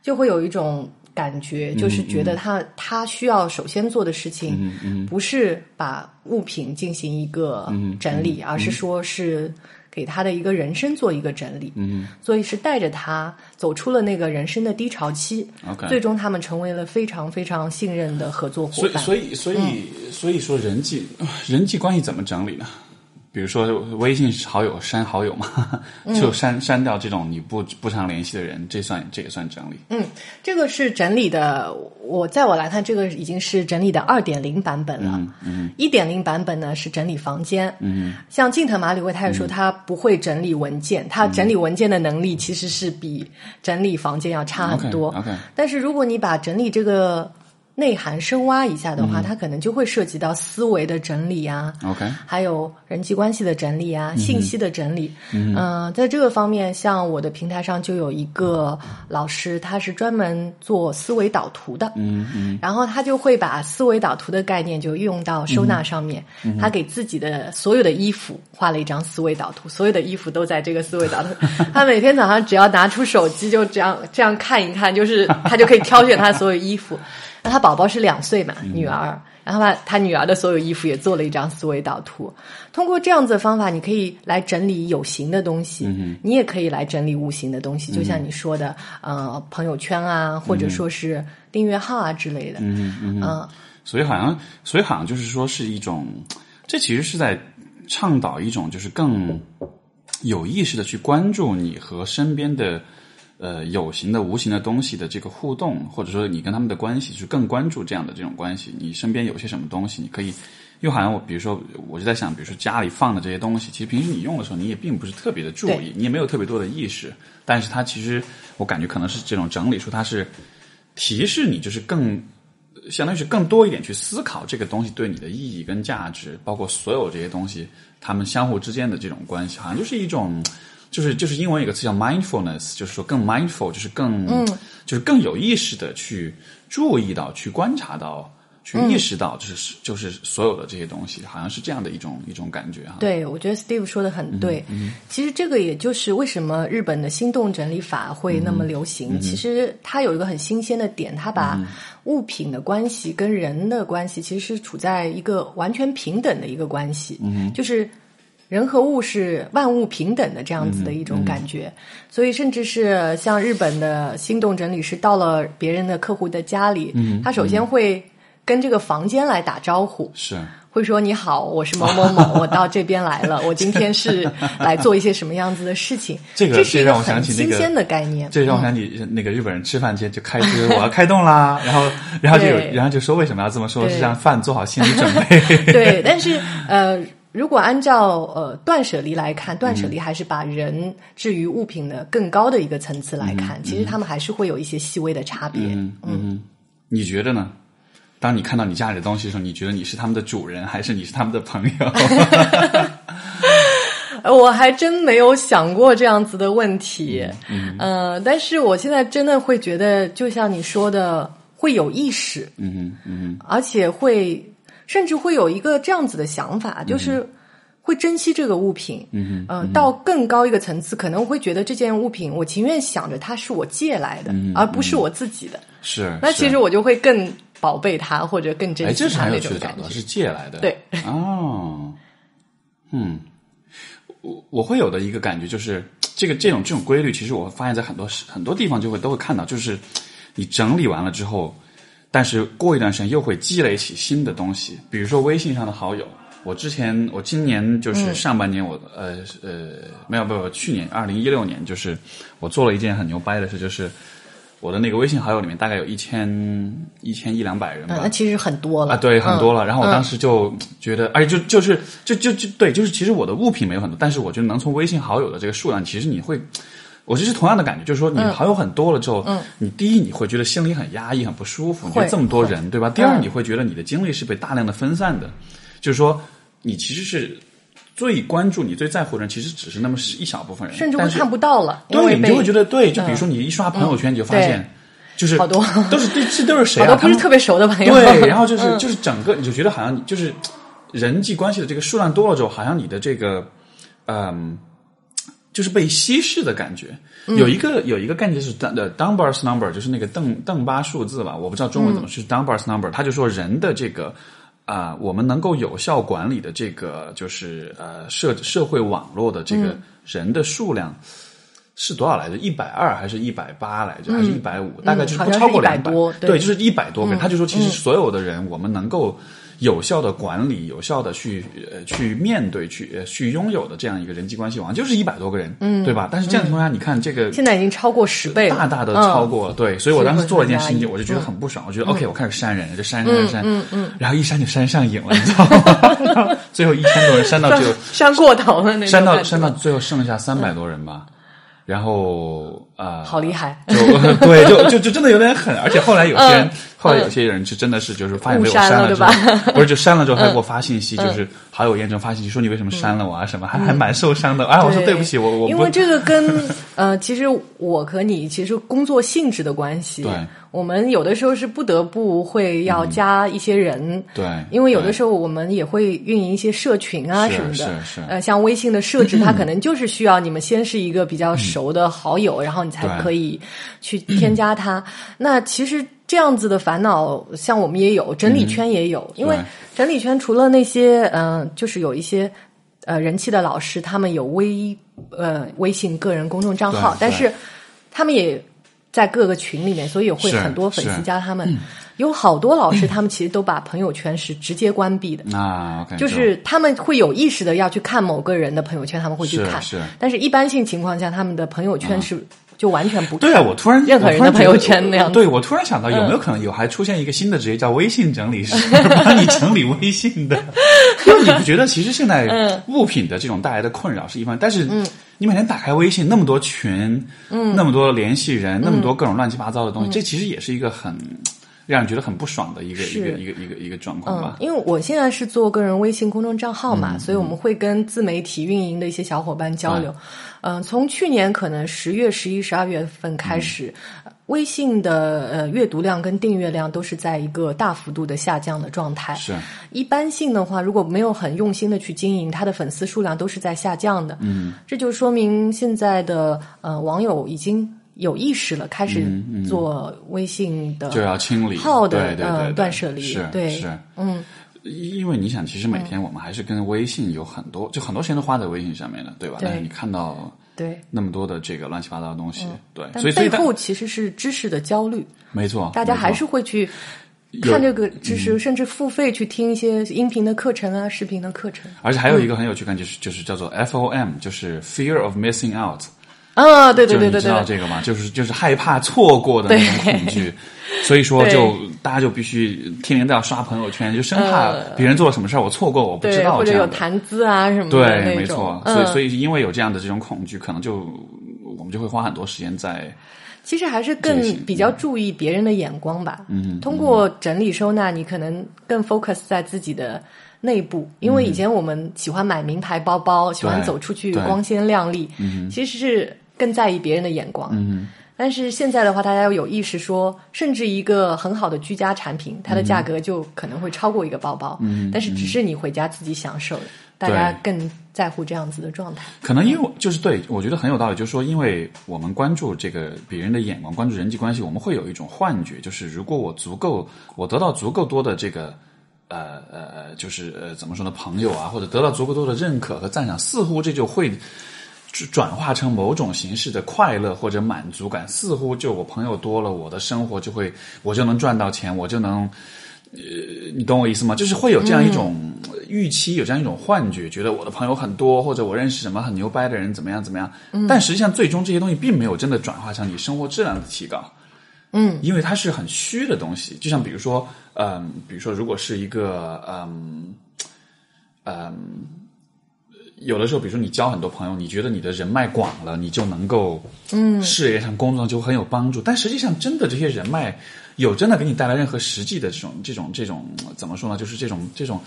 Speaker 2: 就会有一种感觉，就是觉得他他需要首先做的事情，不是把物品进行一个整理，而是说是给他的一个人生做一个整理。
Speaker 1: 嗯
Speaker 2: 所以是带着他走出了那个人生的低潮期
Speaker 1: ，，OK。
Speaker 2: 最终他们成为了非常非常信任的合作伙
Speaker 1: 所以，
Speaker 2: 伴。
Speaker 1: 所以，所以，所以说人际人际关系怎么整理呢？比如说微信好友删好友嘛，就删删掉这种你不不常联系的人，这算这也算整理。
Speaker 2: 嗯，这个是整理的，我在我来看，这个已经是整理的二点零版本了。
Speaker 1: 嗯
Speaker 2: 一点零版本呢是整理房间，
Speaker 1: 嗯
Speaker 2: 像近藤麻里惠，他也说他不会整理文件，他整理文件的能力其实是比整理房间要差很多。但是如果你把整理这个内涵深挖一下的话，它可能就会涉及到思维的整理啊
Speaker 1: ，OK，
Speaker 2: 还有人际关系的整理啊，信息的整理。嗯、在这个方面，像我的平台上就有一个老师，他是专门做思维导图的。
Speaker 1: 嗯嗯
Speaker 2: 然后他就会把思维导图的概念就用到收纳上面。
Speaker 1: 嗯
Speaker 2: 他给自己的所有的衣服画了一张思维导图，所有的衣服都在这个思维导图。他每天早上只要拿出手机，就这样这样看一看，就是他就可以挑选他所有衣服。那他宝宝是两岁嘛，
Speaker 1: 嗯
Speaker 2: 女儿。然后把他女儿的所有衣服也做了一张思维导图。通过这样子的方法，你可以来整理有形的东西，你也可以来整理无形的东西，就像你说的，呃，朋友圈啊，或者说是订阅号啊之类的。
Speaker 1: 嗯嗯，
Speaker 2: 嗯
Speaker 1: 所以好像，所以好像就是说是一种，这其实是在倡导一种就是更有意识的去关注你和身边的呃有形的、无形的东西的这个互动，或者说你跟他们的关系，就是更关注这样的这种关系。你身边有些什么东西，你可以。又好像我，比如说，我就在想，比如说家里放的这些东西，其实平时你用的时候，你也并不是特别的注意，你也没有特别多的意识。但是它其实，我感觉可能是这种整理出，它是提示你，就是更相当于是更多一点去思考这个东西对你的意义跟价值，包括所有这些东西它们相互之间的这种关系，好像就是一种，就是就是英文有个词叫 mindfulness，就是说更 mindful，就是更、就是更有意识的去注意到、去观察到、去意识到，就是、就是所有的这些东西，好像是这样的一种一种感觉哈。
Speaker 2: 对，我觉得 Steve 说的很对。其实这个也就是为什么日本的心动整理法会那么流行。其实它有一个很新鲜的点，它把物品的关系跟人的关系其实是处在一个完全平等的一个关系，就是。人和物是万物平等的这样子的一种感觉，所以甚至是像日本的心动整理师到了别人的客户的家里，他首先会跟这个房间来打招呼，
Speaker 1: 是，
Speaker 2: 会说你好，我是某某某，我到这边来了，我今天是来做一些什么样子的事情。
Speaker 1: 这个
Speaker 2: 这是
Speaker 1: 让我想起那个
Speaker 2: 新鲜的概念。
Speaker 1: 这让我想起那个日本人吃饭前就开始我要开动啦，然后然后就有然后就说为什么要这么说，是让饭做好心理准备。
Speaker 2: 对，但是呃，如果按照呃断舍离来看，断舍离还是把人置于物品的更高的一个层次来看，其实他们还是会有一些细微的差别。
Speaker 1: 嗯嗯，你觉得呢？当你看到你家里的东西的时候，你觉得你是他们的主人，还是你是他们的朋友？
Speaker 2: 呃 我还真没有想过这样子的问题，嗯，呃，但是我现在真的会觉得，就像你说的，会有意识，
Speaker 1: 嗯嗯
Speaker 2: 而且会甚至会有一个这样子的想法，就是会珍惜这个物品，
Speaker 1: 嗯
Speaker 2: 呃，到更高一个层次，可能会觉得这件物品，我情愿想着它是我借来的，而不是我自己的，
Speaker 1: 是。
Speaker 2: 那其实我就会更宝贝它，或者更
Speaker 1: 哎，
Speaker 2: 珍惜它那种感觉。
Speaker 1: 是借来的。
Speaker 2: 对，
Speaker 1: 哦，嗯，我我会有的一个感觉就是，这个这种这种规律，其实我会发现在很多时很多地方就会都会看到，就是你整理完了之后，但是过一段时间又会积累起新的东西，比如说微信上的好友。我之前，我今年就是上半年我，呃呃，没有，没有，去年二零一六年，就是我做了一件很牛掰的事，就是我的那个微信好友里面大概有一千一千一两百人吧，
Speaker 2: 嗯，那其实很多了
Speaker 1: 啊，对，很多
Speaker 2: 了。
Speaker 1: 了。然后我当时就觉得，而且就就是就就就对，就是其实我的物品没有很多，但是我觉得能从微信好友的这个数量，其实你会，我就是同样的感觉，就是说你好友很多了之后，嗯，你第一你会觉得心里很压抑、很不舒服，你觉得
Speaker 2: 会
Speaker 1: 这么多人，对吧？第二
Speaker 2: 嗯
Speaker 1: 你会觉得你的精力是被大量的分散的，就是说你其实是最关注、你最在乎的人，其实只是那么一小部分人，
Speaker 2: 甚至会看不到了，
Speaker 1: 对，你就会觉得对，就比如说你一刷朋友圈，你就发现。就是
Speaker 2: 好多
Speaker 1: 都是这这都是谁啊？
Speaker 2: 好多不是特别熟的朋友。
Speaker 1: 对，然后就是、就是整个你就觉得好像就是人际关系的这个数量多了之后，好像你的这个嗯。就是被稀释的感觉，有一个有一个概念是 the Dunbar's number，就是那个邓邓巴数字吧，我不知道中文怎么是 Dunbar's number，他就说人的这个啊，我们能够有效管理的这个就是呃社社会网络的这个人的数量是多少来着？一百二还是一百八来着？还是一百五？大概就是不超过两百
Speaker 2: 多，
Speaker 1: 对，就是一百多个。他就说，其实所有的人，我们能够。有效的管理，有效的去呃去面对，去呃去拥有的这样一个人际关系网，就是一百多个人，嗯，对吧？但是这样情况下，你看这个
Speaker 2: 现在已经超过十倍，
Speaker 1: 大大的超过，对。所以我当时做了一件事情，我就觉得很不爽，我觉得 OK，我开始删人，就删删删，嗯嗯，然后一删就删上瘾了，你知道吗？最后一千多人删到就
Speaker 2: 删过头了，那
Speaker 1: 删到删到最后剩下三百多人吧。然后啊，
Speaker 2: 好厉害！
Speaker 1: 就 对，就就就真的有点狠，而且后来有些人，后来有些人是真的是就是发现被我删了之后，不是就删了之后还给我发信息，就是好友验证发信息说你为什么删了我啊什么，还还蛮受伤的。哎，我说对。不起，我我
Speaker 2: 因为这个跟呃，其实我和你其实工作性质的关系。
Speaker 1: 对。
Speaker 2: 我们有的时候是不得不会要加一些人，
Speaker 1: 对，
Speaker 2: 因为有的时候我们也会运营一些社群啊什么的，
Speaker 1: 是是，
Speaker 2: 呃，像微信的设置，它可能就是需要你们先是一个比较熟的好友，然后你才可以去添加他。那其实这样子的烦恼，像我们也有，整理圈也有，因为整理圈除了那些嗯，就是有一些呃人气的老师，他们有微呃微信个人公众账号，但是他们也。在各个群里面，所以会很多粉丝加他们。有好多老师，他们其实都把朋友圈是直接关闭的。
Speaker 1: 啊，
Speaker 2: 就是他们会有意识的要去看某个人的朋友圈，他们会去看。
Speaker 1: 是，
Speaker 2: 但是一般性情况下，他们的朋友圈是就完全不
Speaker 1: 对啊！我突然
Speaker 2: 任何人的朋友圈那样。
Speaker 1: 对，我突然想到，有没有可能有还出现一个新的职业叫微信整理师，帮你整理微信的？因为你不觉得其实现在物品的这种带来的困扰是一方面，但是你每天打开微信，那么多群，嗯，那么多联系人，那么多各种乱七八糟的东西，这其实也是一个很让人觉得很不爽的一个一个一个一个一个状况吧。
Speaker 2: 因为我现在是做个人微信公众账号嘛，所以我们会跟自媒体运营的一些小伙伴交流。嗯，从去年可能十月、十一、十二月份开始。微信的呃阅读量跟订阅量都是在一个大幅度的下降的状态。
Speaker 1: 是，
Speaker 2: 一般性的话，如果没有很用心的去经营，它的粉丝数量都是在下降的。
Speaker 1: 嗯，
Speaker 2: 这就说明现在的呃网友已经有意识了，开始做微信的
Speaker 1: 就要清理
Speaker 2: 号的
Speaker 1: 呃
Speaker 2: 断舍离。
Speaker 1: 是，
Speaker 2: 对，
Speaker 1: 是，
Speaker 2: 嗯，
Speaker 1: 因为你想，其实每天我们还是跟微信有很多，就很多时间都花在微信上面了，对吧？但是你看到。
Speaker 2: 对，
Speaker 1: 那么多的这个乱七八糟的东西，对，所以背
Speaker 2: 后其实是知识的焦虑，
Speaker 1: 没错，
Speaker 2: 大家还是会去看这个知识，甚至付费去听一些音频的课程啊、视频的课程。
Speaker 1: 而且还有一个很有趣感，就是就是叫做 FOM，就是 Fear of Missing Out。
Speaker 2: 啊，对对对对对，
Speaker 1: 知道这个吗？就是就是害怕错过的那种恐惧，所以说就大家就必须天天都要刷朋友圈，就生怕别人做了什么事儿我错过，我不知道
Speaker 2: 或者有谈资啊什么的。
Speaker 1: 对，没错。所以所以因为有这样的这种恐惧，可能就我们就会花很多时间在。
Speaker 2: 其实还是更比较注意别人的眼光吧。
Speaker 1: 嗯，
Speaker 2: 通过整理收纳，你可能更 focus 在自己的内部，因为以前我们喜欢买名牌包包，喜欢走出去光鲜亮丽，其实是。更在意别人的眼光，
Speaker 1: 嗯，
Speaker 2: 但是现在的话，大家要有意识说，甚至一个很好的居家产品，它的价格就可能会超过一个包包，
Speaker 1: 嗯，
Speaker 2: 但是只是你回家自己享受的，大家更在乎这样子的状态。
Speaker 1: 可能因为就是对我觉得很有道理，就是说，因为我们关注这个别人的眼光，关注人际关系，我们会有一种幻觉，就是如果我足够，我得到足够多的这个，呃呃，就是呃怎么说呢，朋友啊，或者得到足够多的认可和赞赏，似乎这就会。转化成某种形式的快乐或者满足感，似乎就我朋友多了，我的生活就会，我就能赚到钱，我就能，呃，你懂我意思吗？就是会有这样一种预期，有这样一种幻觉，觉得我的朋友很多，或者我认识什么很牛掰的人，怎么样怎么样。但实际上，最终这些东西并没有真的转化成你生活质量的提高。
Speaker 2: 嗯，
Speaker 1: 因为它是很虚的东西，就像比如说，嗯，比如说，如果是一个，嗯，嗯。有的时候，比如说你交很多朋友，你觉得你的人脉广了，你就能够，
Speaker 2: 嗯，
Speaker 1: 事业上、工作上就很有帮助。但实际上，真的这些人脉有真的给你带来任何实际的这种这种这种怎么说呢？就是这种这种。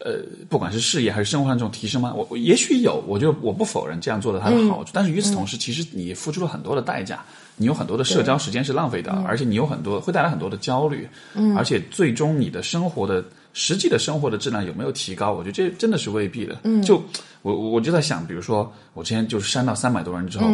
Speaker 1: 呃，不管是事业还是生活上这种提升吗？我也许有，我就我不否认这样做的它的好处，但是与此同时，其实你付出了很多的代价，你有很多的社交时间是浪费的，而且你有很多会带来很多的焦虑，嗯，而且最终你的生活的实际的生活的质量有没有提高？我觉得这真的是未必的。嗯，就我我就在想，比如说我之前就是删到三百多人之后，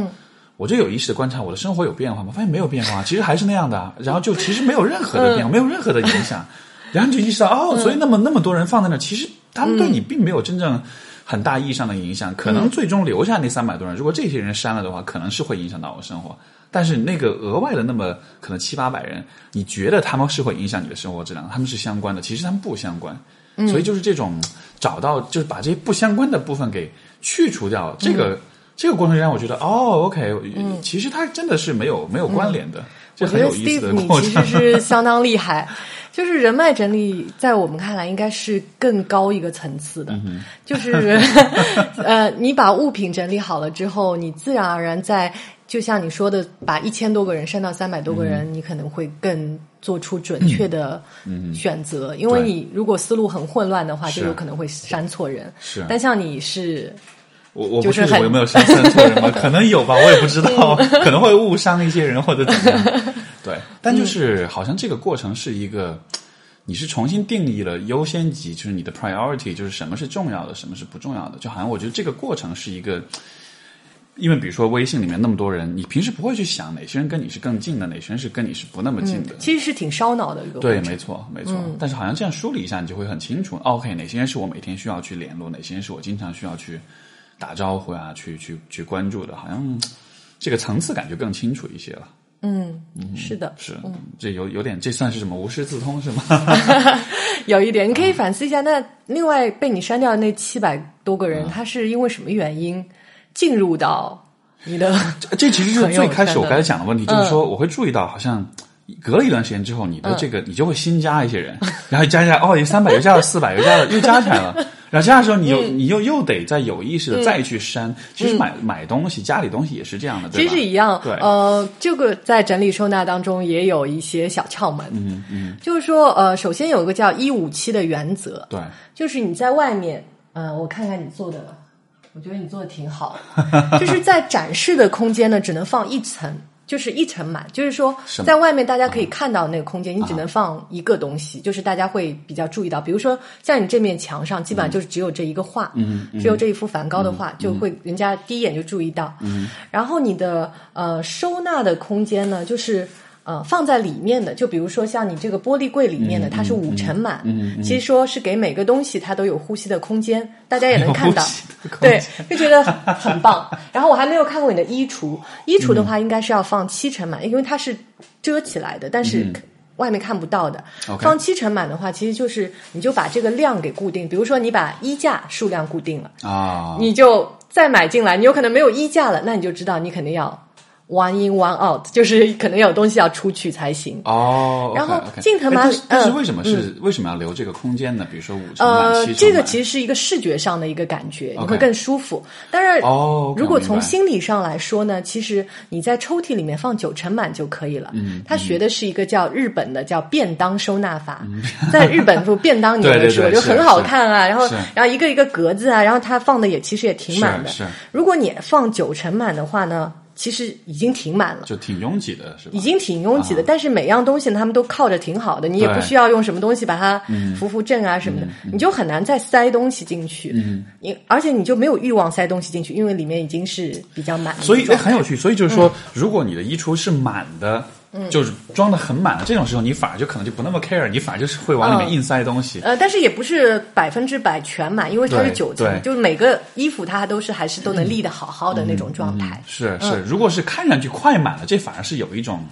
Speaker 1: 我就有意识的观察我的生活有变化吗？发现没有变化，其实还是那样的，然后就其实没有任何的变化，没有任何的影响，然后就意识到哦，所以那么那么多人放在那，其实。他们对你并没有真正很大意义上的影响，可能最终留下那三百多人，如果这些人删了的话，可能是会影响到我生活。但是那个额外的那么可能七八百人，你觉得他们是会影响你的生活质量？他们是相关的，其实他们不相关。所以就是这种找到，就是把这些不相关的部分给去除掉，这个这个过程让我觉得哦，OK，其实它真的是没有没有关联的，这很有意思的过程。
Speaker 2: 其实是相当厉害。就是人脉整理，在我们看来应该是更高一个层次的。就是，呃，你把物品整理好了之后，你自然而然在，就像你说的，把一千多个人删到三百多个人，你可能会更做出准确的选择。因为你如果思路很混乱的话，就有可能会删错人。
Speaker 1: 是，
Speaker 2: 但像你是，
Speaker 1: 我我不确定我有没有删错人吗？可能有吧，我也不知道，可能会误伤一些人或者怎么样。对，但就是好像这个过程是一个，你是重新定义了优先级，就是你的 priority，就是什么是重要的，什么是不重要的。就好像我觉得这个过程是一个，因为比如说微信里面那么多人，你平时不会去想哪些人跟你是更近的，哪些人是跟你是不那么近的。
Speaker 2: 其实是挺烧脑的一个。
Speaker 1: 对，没错，没错。但是好像这样梳理一下，你就会很清楚。OK，哪些人是我每天需要去联络，哪些人是我经常需要去打招呼啊，去去去关注的。好像这个层次感就更清楚一些了。
Speaker 2: 嗯，是的，
Speaker 1: 是，这有有点，这算是什么无师自通是吗？
Speaker 2: 有一点，你可以反思一下。那另外被你删掉的那七百多个人，他是因为什么原因进入到你的？
Speaker 1: 这其实是最开始我刚才讲的问题，就是说我会注意到，好像隔了一段时间之后，你的这个你就会新加一些人，然后加加哦，有三百，又加了四百，又加了又加起来了。然后这样的时候，你又你又又得再有意识的再去删。其实买买东西，家里东西也是这样的，
Speaker 2: 其实一样。
Speaker 1: 对，
Speaker 2: 呃，这个在整理收纳当中也有一些小窍门。
Speaker 1: 嗯嗯，
Speaker 2: 就是说，呃，首先有一个叫一五七的原则。
Speaker 1: 对，
Speaker 2: 就是你在外面，呃，我看看你做的，我觉得你做的挺好。就是在展示的空间呢，只能放一层。就是一层满，就是说，在外面大家可以看到那个空间，你只能放一个东西，就是大家会比较注意到。比如说，像你这面墙上，基本上就是只有这一个画，只有这一幅梵高的画，就会人家第一眼就注意到。然后你的呃收纳的空间呢，就是。呃，放在里面的，就比如说像你这个玻璃柜里面的，它是五层满，其实说是给每个东西它都有呼吸的空间，大家也能看到，对，就觉得很棒。然后我还没有看过你的衣橱，衣橱的话应该是要放七成满，因为它是遮起来的，但是外面看不到的。放七成满的话，其实就是你就把这个量给固定，比如说你把衣架数量固定了啊，你就再买进来，你有可能没有衣架了，那你就知道你肯定要。One in, one out，就是可能有东西要出去才行。
Speaker 1: 哦，
Speaker 2: 然后镜头嘛，
Speaker 1: 但是为什么是为什么要留这个空间呢？比如说五层满、七层
Speaker 2: 这个其实是一个视觉上的一个感觉，你会更舒服。当然，
Speaker 1: 哦，
Speaker 2: 如果从心理上来说呢，其实你在抽屉里面放九成满就可以了。嗯，他学的是一个叫日本的叫便当收纳法，在日本做便当，你们说就很好看啊。然后，然后一个一个格子啊，然后它放的也其实也挺满的。
Speaker 1: 是，
Speaker 2: 如果你放九成满的话呢？其实已经挺满了，
Speaker 1: 就挺拥挤的，是吧？
Speaker 2: 已经挺拥挤的，但是每样东西他们都靠着挺好的，你也不需要用什么东西把它扶扶正啊什么的，你就很难再塞东西进去。嗯，你而且你就没有欲望塞东西进去，因为里面已经是比较满。
Speaker 1: 所以很有趣，所以就是说，如果你的衣橱是满的。就是装的很满了，这种时候你反而就可能就不那么 care，你反而就是会往里面硬塞东西。
Speaker 2: 呃，但是也不是百分之百全满，因为它是九层，就是每个衣服它都是还是都能立的好好的那种状态。
Speaker 1: 是是，如果是看上去快满了，这反而是有一种。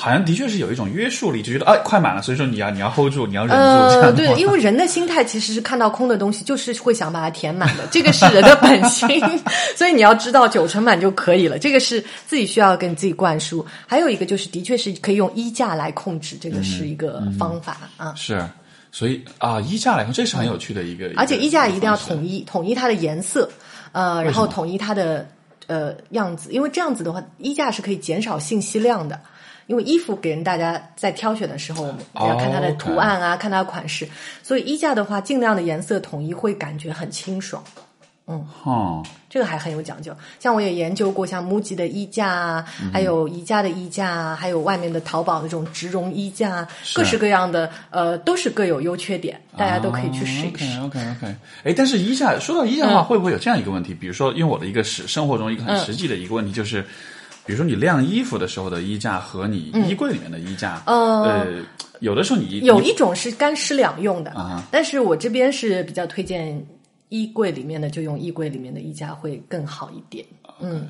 Speaker 1: 好像的确是有一种约束力，就觉得哎，快满了，所以说你要你要 hold 住，你要忍住。
Speaker 2: 呃，对，因为人的心态其实是看到空的东西，就是会想把它填满的，这个是人的本性。所以你要知道九成满就可以了，这个是自己需要跟自己灌输。还有一个就是，的确是可以用衣架来控制，这个是一个方法啊。
Speaker 1: 是，所以啊，衣架来说，这是很有趣的一个。
Speaker 2: 而且衣架一定要统一，统一它的颜色，呃，然后统一它的呃样子，因为这样子的话，衣架是可以减少信息量的。因为衣服给人大家在挑选的时候，我们要看它的图案啊，看它的款式，所以衣架的话，尽量的颜色统一，会感觉很清爽。嗯，
Speaker 1: 哦，
Speaker 2: 这个还很有讲究。像我也研究过，像 MUJI 的衣架啊，还有宜家的衣架啊，还有外面的淘宝那种植绒衣架，各式各样的，呃，都是各有优缺点，大家都可以去试一试。
Speaker 1: OK OK OK，哎，但是衣架说到衣架的话，会不会有这样一个问题？比如说，因为我的一个实生活中一个很实际的一个问题就是，比如说你晾衣服的时候的衣架和你衣柜里面的衣架，呃，有的时候你
Speaker 2: 有一种是干湿两用的
Speaker 1: 啊，
Speaker 2: 但是我这边是比较推荐衣柜里面的，就用衣柜里面的衣架会更好一点。嗯，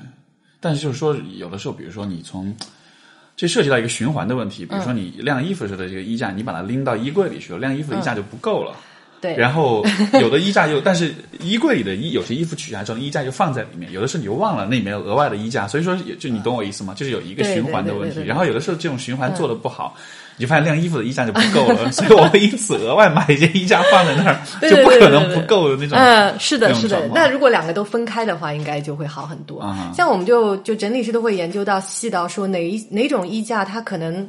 Speaker 1: 但是就是说，有的时候，比如说你从这涉及到一个循环的问题，比如说你晾衣服时候的这个衣架，你把它拎到衣柜里去了，晾衣服的衣架就不够了。
Speaker 2: 对，
Speaker 1: 然后有的衣架又，但是衣柜里的衣有些衣服取下来之后，衣架就放在里面，有的时候你又忘了那里面有额外的衣架，所以说就你懂我意思吗？就是有一个循环的问题。然后有的时候这种循环做的不好，你就发现晾衣服的衣架就不够了，所以我会因此额外买一件衣架放在那儿，就不可能不够的那种。
Speaker 2: 嗯，是的，是的。那如果两个都分开的话，应该就会好很多。像我们就就整理师都会研究到细到说哪一哪种衣架它可能。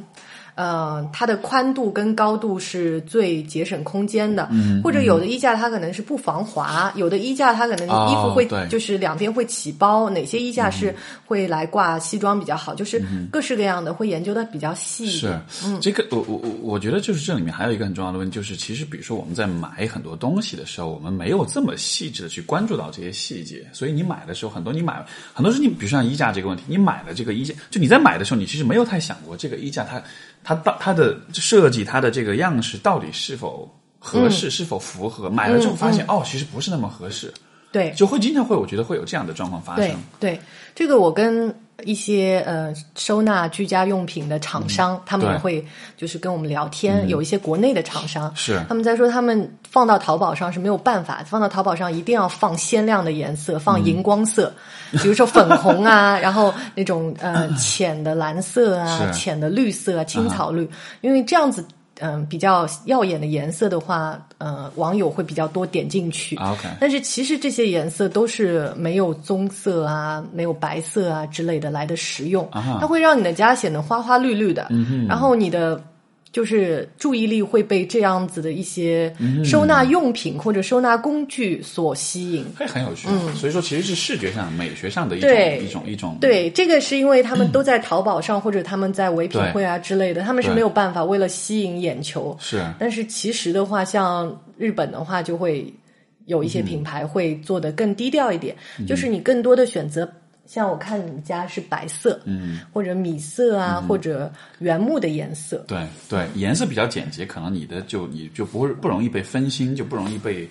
Speaker 2: 呃，它的宽度跟高度是最节省空间的，
Speaker 1: 嗯、
Speaker 2: 或者有的衣架它可能是不防滑，有的衣架它可能衣服会、
Speaker 1: 哦、
Speaker 2: 就是两边会起包，哪些衣架是会来挂西装比较好，就是各式各样的会研究的比较细。
Speaker 1: 是，
Speaker 2: 嗯，
Speaker 1: 这个我我我我觉得就是这里面还有一个很重要的问题，就是其实比如说我们在买很多东西的时候，我们没有这么细致的去关注到这些细节，所以你买的时候很多你买很多是你比如说像衣架这个问题，你买了这个衣架，就你在买的时候，你其实没有太想过这个衣架它。它到它的设计，它的这个样式到底是否合适，
Speaker 2: 嗯、
Speaker 1: 是否符合？买了之后发现、
Speaker 2: 嗯、
Speaker 1: 哦，其实不是那么合适。
Speaker 2: 对，
Speaker 1: 就会经常会，我觉得会有这样的状况发生。
Speaker 2: 对，对这个我跟一些呃收纳居家用品的厂商，
Speaker 1: 嗯、
Speaker 2: 他们也会就是跟我们聊天。有一些国内的厂商
Speaker 1: 是
Speaker 2: 他们在说，他们放到淘宝上是没有办法，放到淘宝上一定要放鲜亮的颜色，放荧光色。比如说粉红啊，然后那种呃浅的蓝色啊，浅的绿色啊，青草绿，因为这样子嗯、呃、比较耀眼的颜色的话，呃网友会比较多点进去。
Speaker 1: OK，
Speaker 2: 但是其实这些颜色都是没有棕色啊、没有白色啊之类的来的实用，它会让你的家显得花花绿绿的，
Speaker 1: 嗯、
Speaker 2: 然后你的。就是注意力会被这样子的一些收纳用品或者收纳工具所吸引，
Speaker 1: 会很有趣。嗯，所以说其实是视觉上、美学上的一
Speaker 2: 种
Speaker 1: 一种一种。
Speaker 2: 对，这个是因为他们都在淘宝上、嗯、或者他们在唯品会啊之类的，他们是没有办法为了吸引眼球。
Speaker 1: 是，
Speaker 2: 但是其实的话，像日本的话，就会有一些品牌会做的更低调一点，
Speaker 1: 嗯、
Speaker 2: 就是你更多的选择。像我看你们家是白色，
Speaker 1: 嗯，
Speaker 2: 或者米色啊，
Speaker 1: 嗯、
Speaker 2: 或者原木的颜色，
Speaker 1: 对对，颜色比较简洁，可能你的就你就不会不容易被分心，就不容易被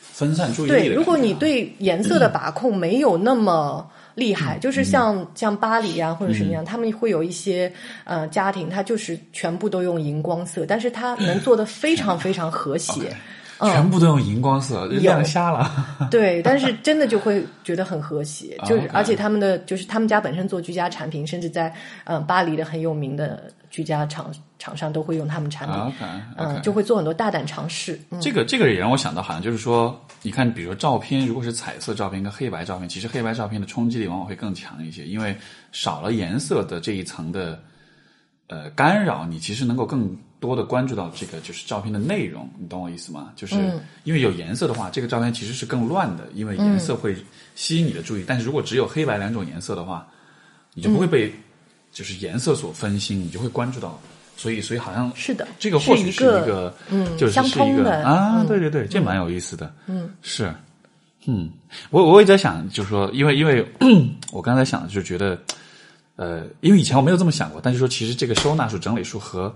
Speaker 1: 分散注意力。
Speaker 2: 对，如果你对颜色的把控没有那么厉害，
Speaker 1: 嗯、
Speaker 2: 就是像像巴黎啊或者什么样，
Speaker 1: 嗯、
Speaker 2: 他们会有一些呃家庭，他就是全部都用荧光色，但是他能做的非常 非常和谐。
Speaker 1: okay. 全部都用荧光色，亮瞎了。
Speaker 2: 对，但是真的就会觉得很和谐，就是而且他们的就是他们家本身做居家产品，甚至在嗯、呃、巴黎的很有名的居家厂厂商都会用他们产品，嗯，就会做很多大胆尝试。嗯、
Speaker 1: 这个这个也让我想到，好像就是说，你看，比如说照片，如果是彩色照片跟黑白照片，其实黑白照片的冲击力往往会更强一些，因为少了颜色的这一层的呃干扰，你其实能够更。多的关注到这个就是照片的内容，你懂我意思吗？就是因为有颜色的话，这个照片其实是更乱的，因为颜色会吸引你的注意。但是如果只有黑白两种颜色的话，你就不会被就是颜色所分心，你就会关注到。所以，所以好像
Speaker 2: 是的，
Speaker 1: 这个或许是一个，
Speaker 2: 嗯，
Speaker 1: 就是
Speaker 2: 是一
Speaker 1: 个啊，对对对，这蛮有意思的，嗯，是，嗯，我我也在想，就是说，因为因为 我刚才想，就觉得，呃，因为以前我没有这么想过，但是说其实这个收纳术、整理术和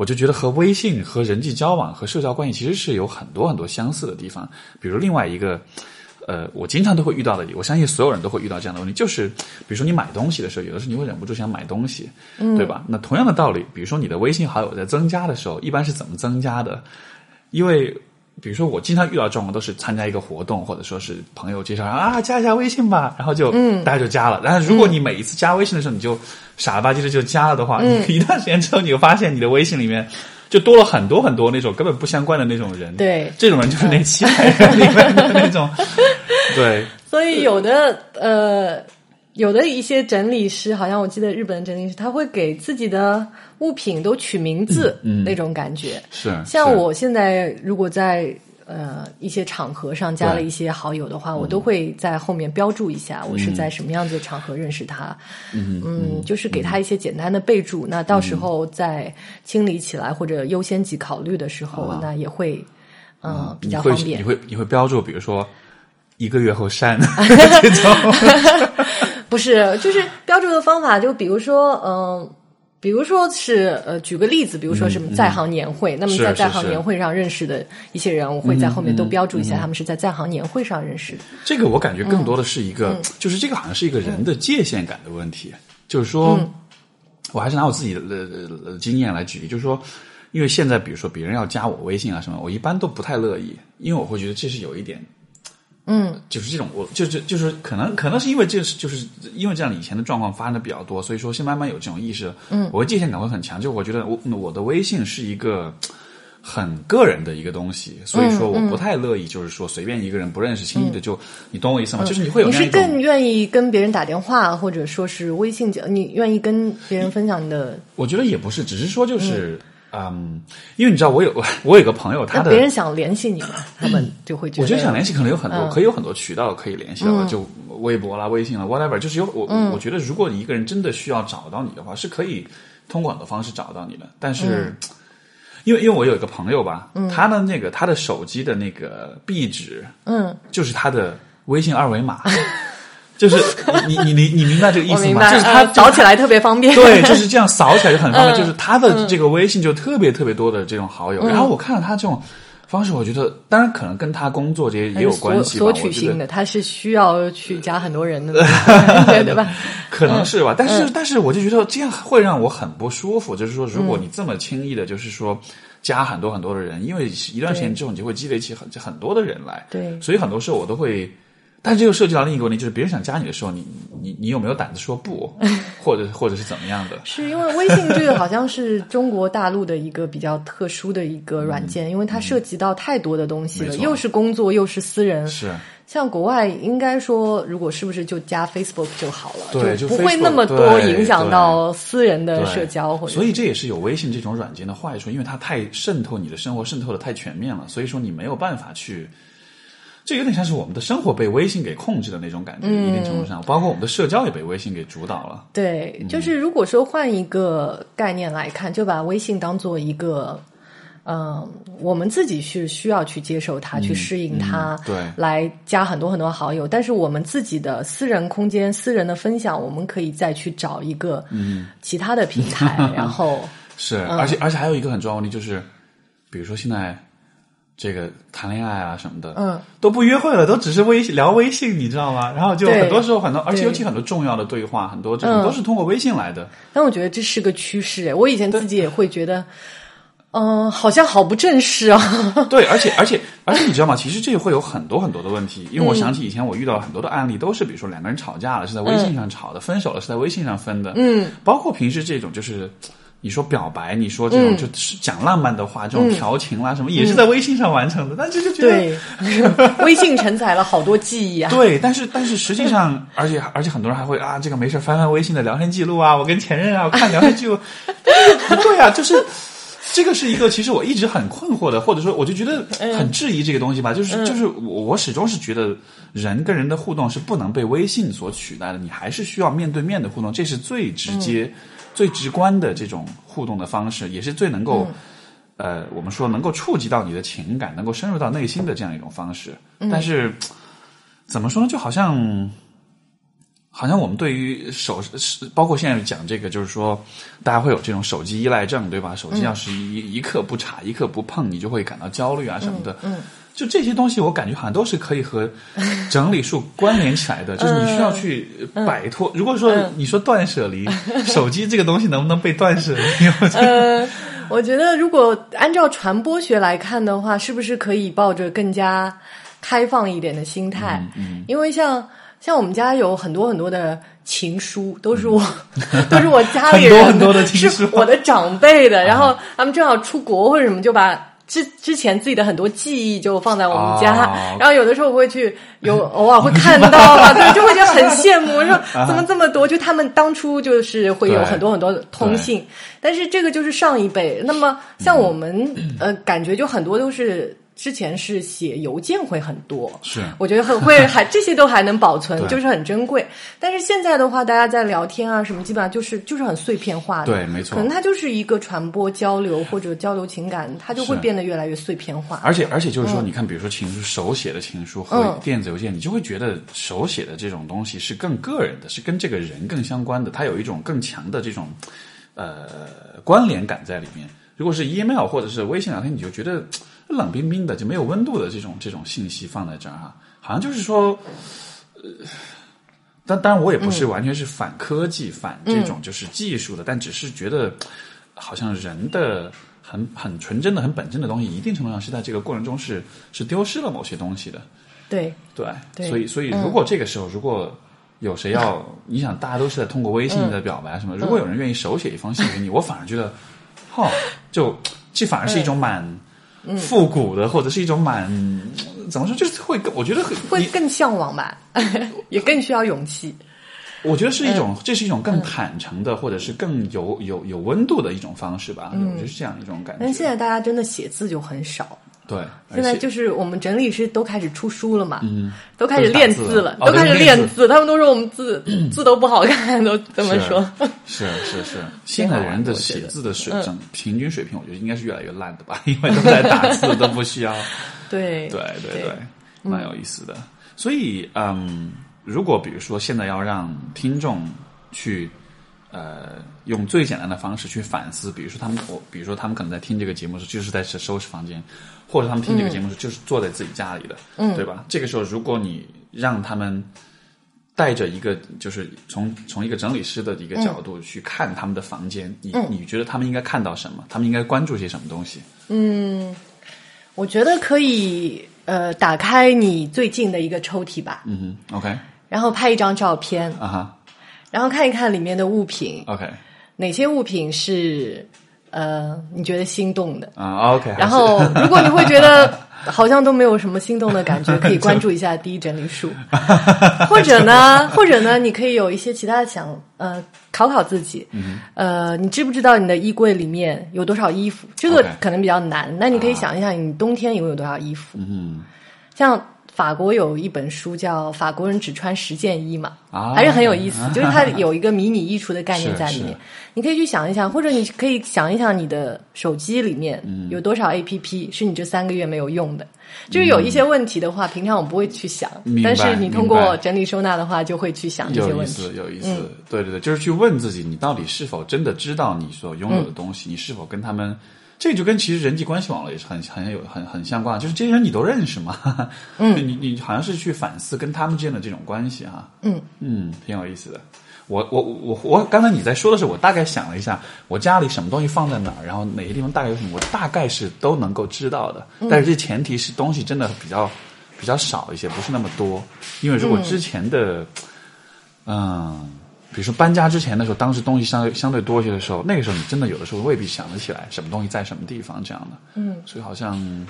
Speaker 1: 我就觉得和微信、和人际交往、和社交关系其实是有很多很多相似的地方。比如另外一个，呃，我经常都会遇到的，我相信所有人都会遇到这样的问题，就是比如说你买东西的时候，有的时候你会忍不住想买东西，
Speaker 2: 嗯、
Speaker 1: 对吧？那同样的道理，比如说你的微信好友在增加的时候，一般是怎么增加的？因为比如说我经常遇到状况都是参加一个活动，或者说是朋友介绍啊，加一下微信吧，然后就
Speaker 2: 嗯
Speaker 1: 大家就加了。但是如果你每一次加微信的时候，你就傻了吧唧的就加了的话，
Speaker 2: 嗯
Speaker 1: 你 一段时间之后，你就发现你的微信里面就多了很多很多那种根本不相关的那种人。
Speaker 2: 对，
Speaker 1: 这种人就是那七百人里面的那种。对，
Speaker 2: 所以有的呃。有的一些整理师，好像我记得日本的整理师，他会给自己的物品都取名字，那种感觉。
Speaker 1: 是
Speaker 2: 像我现在如果在呃一些场合上加了一些好友的话，我都会在后面标注一下我是在什么样子的场合认识他。嗯，就是给他一些简单的备注。那到时候在清理起来或者优先级考虑的时候，那也会嗯比较方便。
Speaker 1: 你会你会标注，比如说一个月后删 这种。
Speaker 2: 不是，就是标注的方法，就比如说嗯。比如说是呃，举个例子，比如说什么在行年会，那么在在行年会上认识的一些人，我会在后面都标注一下，他们是在在行年会上认识的。
Speaker 1: 这个我感觉更多的是一个，就是这个好像是一个人的界限感的问题。就是说，我还是拿我自己的经验来举例，就是说，因为现在比如说别人要加我微信啊什么，我一般都不太乐意，因为我会觉得这是有一点。
Speaker 2: 嗯，
Speaker 1: 就是这种，我就就就是可能可能是因为这是就是因为这样以前的状况发生的比较多，所以说现慢慢有这种意识，
Speaker 2: 嗯，
Speaker 1: 我界限感会很强，就我觉得我我的微信是一个很个人的一个东西，所以说我不太乐意就是说随便一个人不认识轻易的就你懂我意思吗？就是你会有
Speaker 2: 你是更愿意跟别人打电话或者说是微信你愿意跟别人分享你的？
Speaker 1: 我觉得也不是，只是说就是。嗯，因为你知道，我有 我有个朋友，他的
Speaker 2: 别人想联系你嘛，他们就会觉得。
Speaker 1: 我觉得想联系可能有很多，可以有很多渠道可以联系了，就微博啦、微信啦，whatever，就是有我我觉得，如果一个人真的需要找到你的话，是可以通过很多方式找到你的。但是，因为因为我有一个朋友吧，他的那个他的手机的那个壁纸，
Speaker 2: 嗯，
Speaker 1: 就是他的微信二维码。就是你你你你明白这个意思
Speaker 2: 吗？
Speaker 1: 就是他
Speaker 2: 扫起来特别方便。
Speaker 1: 对，就是这样扫起来就很方便。就是他的这个微信就特别特别多的这种好友。然后我看到他这种方式，我觉得当然可能跟他工作这些也有关系。
Speaker 2: 索取性的，他是需要去加很多人的，对吧？
Speaker 1: 可能是吧。但是但是我就觉得这样会让我很不舒服。就是说，如果你这么轻易的，就是说加很多很多的人，因为一段时间之后，你就会积累起很很多的人来。
Speaker 2: 对，
Speaker 1: 所以很多时候我都会。但是这又涉及到另一个问题，就是别人想加你的时候，你你你有没有胆子说不，或者或者是怎么样的？
Speaker 2: 是因为微信这个好像是中国大陆的一个比较特殊的一个软件，因为它涉及到太多的东西了，又是工作又是私人。
Speaker 1: 是
Speaker 2: 像国外应该说，如果是不是就加 Facebook 就好了，
Speaker 1: 对，
Speaker 2: 就不会那么多影响到私人的社交。或者
Speaker 1: 所以这也是有微信这种软件的坏处，因为它太渗透你的生活，渗透的太全面了，所以说你没有办法去。这有点像是我们的生活被微信给控制的那种感觉，一定程度上，包括我们的社交也被微信给主导了。
Speaker 2: 对，就是如果说换一个概念来看，就把微信当做一个，嗯，我们自己是需要去接受它，去适应它，
Speaker 1: 对，
Speaker 2: 来加很多很多好友。但是我们自己的私人空间、私人的分享，我们可以再去找一个
Speaker 1: 嗯
Speaker 2: 其他的平台，然后
Speaker 1: 是，而且而且还有一个很重要的问题就是，比如说现在。这个谈恋爱啊什么的，
Speaker 2: 嗯，
Speaker 1: 都不约会了，都只是微聊微信，你知道吗？然后就很多时候很多，而且尤其很多重要的对话，很多这种都是通过微信来的。
Speaker 2: 但我觉得这是个趋势，我以前自己也会觉得，嗯，好像好不正式啊。
Speaker 1: 对，而且而且而且你知道吗？其实这会有很多很多的问题，因为我想起以前我遇到很多的案例，都是比如说两个人吵架了是在微信上吵的，分手了是在微信上分的，
Speaker 2: 嗯，
Speaker 1: 包括平时这种就是。你说表白，你说这种就是讲浪漫的话，这种调情啦什么，也是在微信上完成的。但这就觉
Speaker 2: 得，微信承载了好多记忆啊。
Speaker 1: 对，但是但是实际上，而且而且很多人还会啊，这个没事翻翻微信的聊天记录啊，我跟前任啊，我看聊天记录。不对啊，就是这个是一个，其实我一直很困惑的，或者说我就觉得很质疑这个东西吧。就是就是我我始终是觉得人跟人的互动是不能被微信所取代的，你还是需要面对面的互动，这是最直接。最直观的这种互动的方式，也是最能够，呃，我们说能够触及到你的情感，能够深入到内心的这样一种方式。但是怎么说呢？就好像，好像我们对于手，包括现在讲这个，就是说，大家会有这种手机依赖症，对吧？手机要是一一刻不查，一刻不碰，你就会感到焦虑啊什么的。
Speaker 2: 嗯。
Speaker 1: 就这些东西，我感觉好像都是可以和整理术关联起来的。就是你需要去摆脱。如果说你说断舍离，手机这个东西能不能被断舍离？
Speaker 2: 呃，我觉得如果按照传播学来看的话，是不是可以抱着更加开放一点的心态？
Speaker 1: 嗯，
Speaker 2: 因为像像我们家有很多很多的情书，都是我都是我家里
Speaker 1: 人很多很多的情书，
Speaker 2: 我的长辈的。然后他们正好出国或者什么，就把。之之前自己的很多记忆就放在我们家，
Speaker 1: 哦
Speaker 2: 然后有的时候我会去 有偶尔会看到嘛，对，就会觉得很羡慕，我说 怎么这么多？就他们当初就是会有很多很多的通信，但是这个就是上一辈。那么像我们、呃，感觉就很多都是之前是写邮件会很多，
Speaker 1: 是。
Speaker 2: 我觉得很会还这些都还能保存，就是很珍贵。但是现在的话，大家在聊天啊什么，基本上就是就是很碎片化的，
Speaker 1: 对没错。
Speaker 2: 可能它就是一个传播交流或者交流情感，它就会变得越来越碎片化。
Speaker 1: 而且而且就是说，你看，比如说情书，手写的情书和
Speaker 2: 嗯。
Speaker 1: 电子邮件，你就会觉得手写的这种东西是更个人的，是跟这个人更相关的，它有一种更强的这种呃关联感在里面。如果是 email 或者是微信聊天，你就觉得嘖冷冰冰的，就没有温度的这种这种信息放在这儿哈，好像就是说，呃，但当然我也不是完全是反科技、反这种就是技术的，但只是觉得好像人的很很纯真的、很本真的东西，一定程度上是在这个过程中是是丢失了某些东西的。
Speaker 2: 对，
Speaker 1: 对，
Speaker 2: 对。
Speaker 1: 所以所以如果这个时候如果有谁要，你想大家都是在通过微信在表白什么，如果有人愿意手写一封信给你，我反而觉得，哈、就这反而是一种蛮复古的，或者是一种蛮怎么说，就是会更我觉得很
Speaker 2: 会更向往吧，也更需要勇气。
Speaker 1: 我觉得是一种，这是一种更坦诚的，或者是更有有有温度的一种方式吧。我觉得是这样一种感觉。
Speaker 2: 但现在大家真的写字就很少，
Speaker 1: 对，
Speaker 2: 现在就是我们整理师都开始出书了嘛，
Speaker 1: 嗯
Speaker 2: 都开始练字了，
Speaker 1: 都
Speaker 2: 开始
Speaker 1: 练字。
Speaker 2: 他们都说我们字字都不好看，都这么说。
Speaker 1: 是是是，现在人的写字的水平平均水平，我觉得应该是越来越烂的吧，因为都在打字，都不需要。
Speaker 2: 对
Speaker 1: 对对
Speaker 2: 对
Speaker 1: 对，蛮有意思的。所以，嗯，如果比如说现在要让听众去呃用最简单的方式去反思，比如说他们我，比如说他们可能在听这个节目时就是在收拾房间，或者他们听这个节目时就是坐在自己家里的，嗯，对吧？这个时候，如果你让他们带着一个就是从从一个整理师的一个角度去看他们的房间，你你觉得他们应该看到什么？他们应该关注些什么东西？
Speaker 2: 嗯我觉得可以呃打开你最近的一个抽屉吧，
Speaker 1: 嗯哼，OK
Speaker 2: 然后拍一张照片，
Speaker 1: 啊哈
Speaker 2: 然后看一看里面的物品
Speaker 1: ，，OK。
Speaker 2: 哪些物品是呃你觉得心动的。
Speaker 1: 啊，OK，
Speaker 2: 然后，如果你会觉得好像都没有什么心动的感觉，可以关注一下第一整理术，或者呢，或者呢，你可以有一些其他的想呃考考自己，嗯呃，你知不知道你的衣柜里面有多少衣服？这个可能比较难，那你可以想一想，你冬天拥有多少衣服？
Speaker 1: 嗯
Speaker 2: 像法国有一本书叫《法国人只穿十件衣》嘛，
Speaker 1: 啊
Speaker 2: 还是很有意思，就是它有一个迷你衣橱的概念在里面。你可以去想一想，或者你可以想一想你的手机里面
Speaker 1: 嗯
Speaker 2: 有多少 APP 是你这三个月没有用的。就是有一些问题的话，平常我们不会去想但是你通过整理收纳的话，就会去想这些问题。
Speaker 1: 有意思，有意思。对对对，就是去问自己，你到底是否真的知道你所拥有的东西？你是否跟他们？这就跟其实人际关系网络也是很很有很很相关，就是这些人你都认识吗？嗯，你你好像是去反思跟他们之间的这种关系哈。
Speaker 2: 嗯
Speaker 1: 嗯，挺有意思的。我我我我刚才你在说的时候，我大概想了一下，我家里什么东西放在哪儿，然后哪些地方大概有什么，我大概是都能够知道的。但是这前提是东西真的比较比较少一些，不是那么多。因为如果之前的，嗯，比如说搬家之前的时候，当时东西相对相对多一些的时候，那个时候你真的有的时候未必想得起来什么东西在什么地方这样的。
Speaker 2: 嗯，
Speaker 1: 所以好像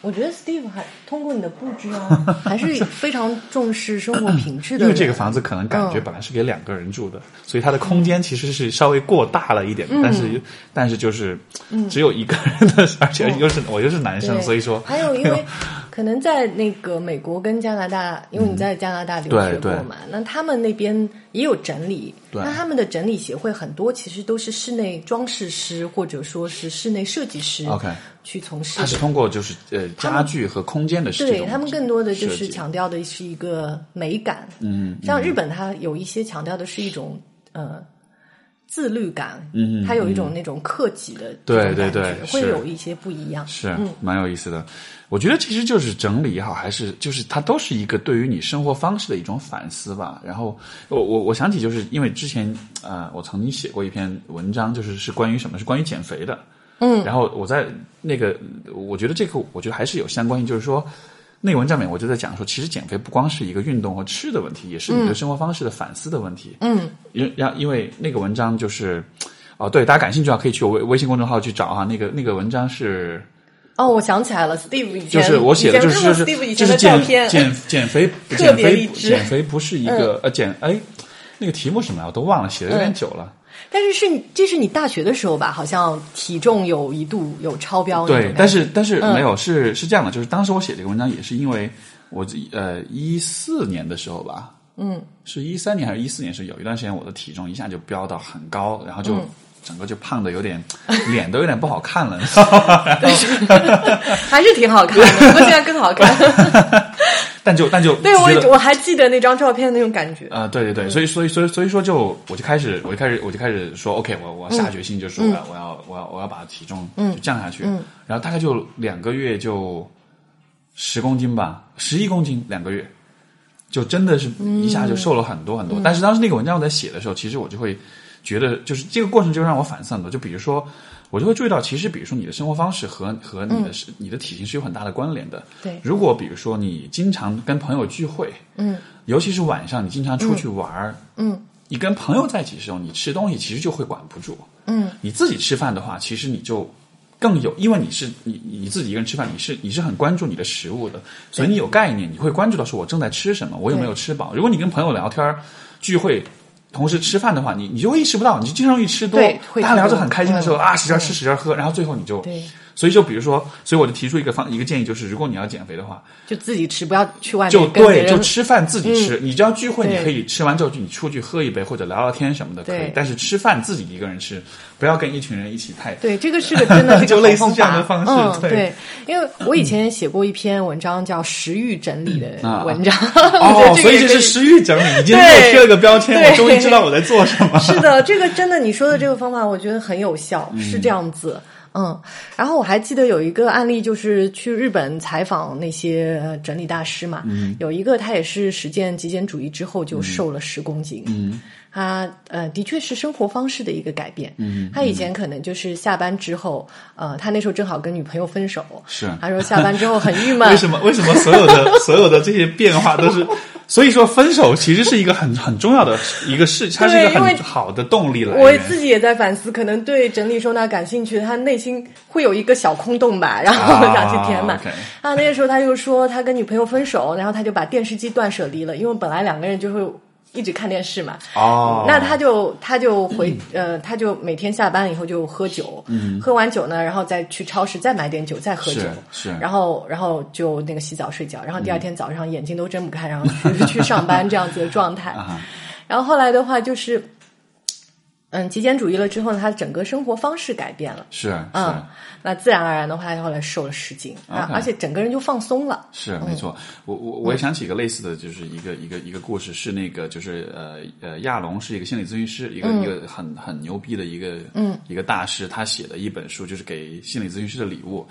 Speaker 2: 我觉得 Steve 还通过你的布置啊，还是非常重视生活品质的。
Speaker 1: 因为这个房子可能感觉
Speaker 2: 嗯。
Speaker 1: 本来是给两个人住的，所以它的空间其实是稍微过大了一点的，但是但是就是只有一个人的，而且又是我又是男生，所以说
Speaker 2: 还有因为 可能在那个美国跟加拿大，因为你在加拿大留学过嘛，那他们那边也有整理，那他们的整理协会很多其实都是室内装饰师或者说是室内设计师
Speaker 1: OK
Speaker 2: 去从事
Speaker 1: 它是。通过就是呃家具和空间的这种
Speaker 2: 对他们更多的就是强调的是一个美感，
Speaker 1: 嗯，
Speaker 2: 像日本它有一些强调的是一种呃自律感，
Speaker 1: 嗯
Speaker 2: 它有一种那种克己的
Speaker 1: 对对对
Speaker 2: 会有一些不一样。
Speaker 1: 是蛮有意思的。我觉得其实就是整理也好，还是就是它都是一个对于你生活方式的一种反思吧。然后我我我想起就是因为之前呃我曾经写过一篇文章，就是是关于什么是关于减肥的。嗯，然后我在那个我觉得这个我觉得还是有相关性，就是说。那个文章里面我就在讲说，其实减肥不光是一个运动和吃的问题，也是你对生活方式的反思的问题。
Speaker 2: 嗯，
Speaker 1: 因因因为那个文章就是，哦，对，大家感兴趣的话可以去我微微信公众号去找哈。那个那个文章是
Speaker 2: 哦，我想起来了，Steve 以前
Speaker 1: 就是我写的，就是就是
Speaker 2: Steve 以前的
Speaker 1: 就是减
Speaker 2: 照片，
Speaker 1: 减减肥
Speaker 2: 特
Speaker 1: 减肥减肥不是一个呃减哎那个题目什么呀？我都忘了，写的有点久了。
Speaker 2: 但是是你这是你大学的时候吧？好像体重有一度有超标
Speaker 1: 对，但是但是
Speaker 2: 嗯
Speaker 1: 没有，是是这样的，就是当时我写这个文章也是因为我呃一四年的时候吧，嗯，是一三年还是一四年是有一段时间我的体重一下就飙到很高，然后就。
Speaker 2: 嗯
Speaker 1: 整个就胖的有点，脸都有点不好看了，
Speaker 2: 还是挺好看的，不过现在更好看。
Speaker 1: 但就但就
Speaker 2: 对我我还记得那张照片的那种感觉。
Speaker 1: 啊、对对对，所以所以所以所以说就我就开始我就开始我就开始说，OK，我我下决心就是我要、我要我要我要把体重就降下去，然后大概就两个月就十公斤吧，十一公斤两个月，就真的是一下就瘦了很多很多。但是当时那个文章我在写的时候，其实我就会觉得，就是这个过程就让我反思很多。就比如说，我就会注意到，其实比如说你的生活方式和和你的、你的体型是有很大的关联的。
Speaker 2: 对。
Speaker 1: 如果比如说你经常跟朋友聚会，
Speaker 2: 嗯，
Speaker 1: 尤其是晚上你经常出去玩儿，
Speaker 2: 嗯，
Speaker 1: 你跟朋友在一起的时候，你吃东西其实就会管不住，
Speaker 2: 嗯，
Speaker 1: 你自己吃饭的话，其实你就更有，因为你是你你自己一个人吃饭，你是你是很关注你的食物的，所以你有概念，你会关注到说我正在吃什么，我有没有吃饱。如果你跟朋友聊天儿聚会。同时吃饭的话，你你就意识不到，你就经常容易吃多大家聊着很开心的时候、
Speaker 2: 嗯。
Speaker 1: 啊，使劲吃使劲喝，然后最后你就
Speaker 2: 对，
Speaker 1: 所以就比如说，所以我就提出一个方一个建议，就是如果你要减肥的话，
Speaker 2: 就自己吃，不要去外面
Speaker 1: 就对，就吃饭自己吃。你只要聚会，你可以吃完之后，就你出去喝一杯或者聊聊天什么的可以
Speaker 2: 对。
Speaker 1: 但是吃饭自己一个人吃，不要跟一群人一起太。
Speaker 2: 对，这个是个真的是
Speaker 1: 就类似这样的方式
Speaker 2: 嗯，
Speaker 1: 对
Speaker 2: 对，因为我以前写过一篇文章叫“食欲整理”的
Speaker 1: 啊
Speaker 2: 文章，
Speaker 1: 哦所以这是食欲整理，你今天
Speaker 2: 对
Speaker 1: 给我贴了个标签，我终于知道我在做什么。
Speaker 2: 是的，这个真的，你说的这个方法，我觉得很有效，
Speaker 1: 嗯
Speaker 2: 是这样子。嗯，然后我还记得有一个案例，就是去日本采访那些呃整理大师嘛，
Speaker 1: 嗯
Speaker 2: 有一个他也是实践极简主义之后就瘦了十公斤，嗯，他呃的确是生活方式的一个改变，嗯，他以前可能就是下班之后，呃，他那时候正好跟女朋友分手，
Speaker 1: 是
Speaker 2: 他说下班之后很郁闷，
Speaker 1: 为什么？为什么所有的所有的这些变化都是？所以说，分手其实是一个很很重要的一个事，它是一个好的动力来
Speaker 2: 我。自己也在反思，可能对整理收纳感兴趣，他内心会有一个小空洞吧，然后
Speaker 1: 啊
Speaker 2: 想去填满。啊，那个时候他就说他跟女朋友分手，然后他就把电视机断舍离了，因为本来两个人就会一直看电视嘛。
Speaker 1: 哦，
Speaker 2: 那他就他就回呃，他就每天下班以后就喝酒，喝完酒呢，然后再去超市再买点酒，再喝酒，
Speaker 1: 嗯是是。
Speaker 2: 然后然后就那个洗澡睡觉，然后第二天早上眼睛都睁不开，然后去 去上班这样子的状态。
Speaker 1: 啊
Speaker 2: 然后后来的话就是，嗯，极简主义了之后呢，他整个生活方式改变了，
Speaker 1: 是是。
Speaker 2: 嗯，那自然而然的话，他后来瘦了十斤而且整个人就放松了。
Speaker 1: 是没错，我我我也想起一个类似的，就是一个一个一个故事，是那个就是呃呃亚龙是一个心理咨询师，一个、一个很很牛逼的一个嗯。一个大师，他写的一本书就是给心理咨询师的礼物。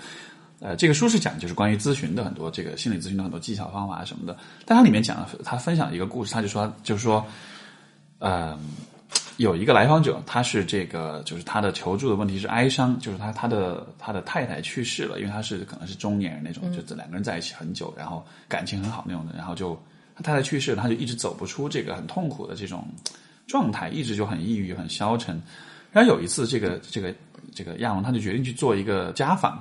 Speaker 1: 呃，这个书是讲就是关于咨询的很多这个心理咨询的很多技巧方法什么的，但它里面讲了他分享了一个故事，他就说就是说，呃，有一个来访者，他是这个，就是他的求助的问题是哀伤，就是他他的他的太太去世了，因为他是可能是中年人那种，就这两个人在一起很久，然后感情很好那种的，然后就他太太去世了，他就一直走不出这个很痛苦的这种状态，一直就很抑郁、很消沉。然后有一次，这个这个这个亚龙他就决定去做一个家访，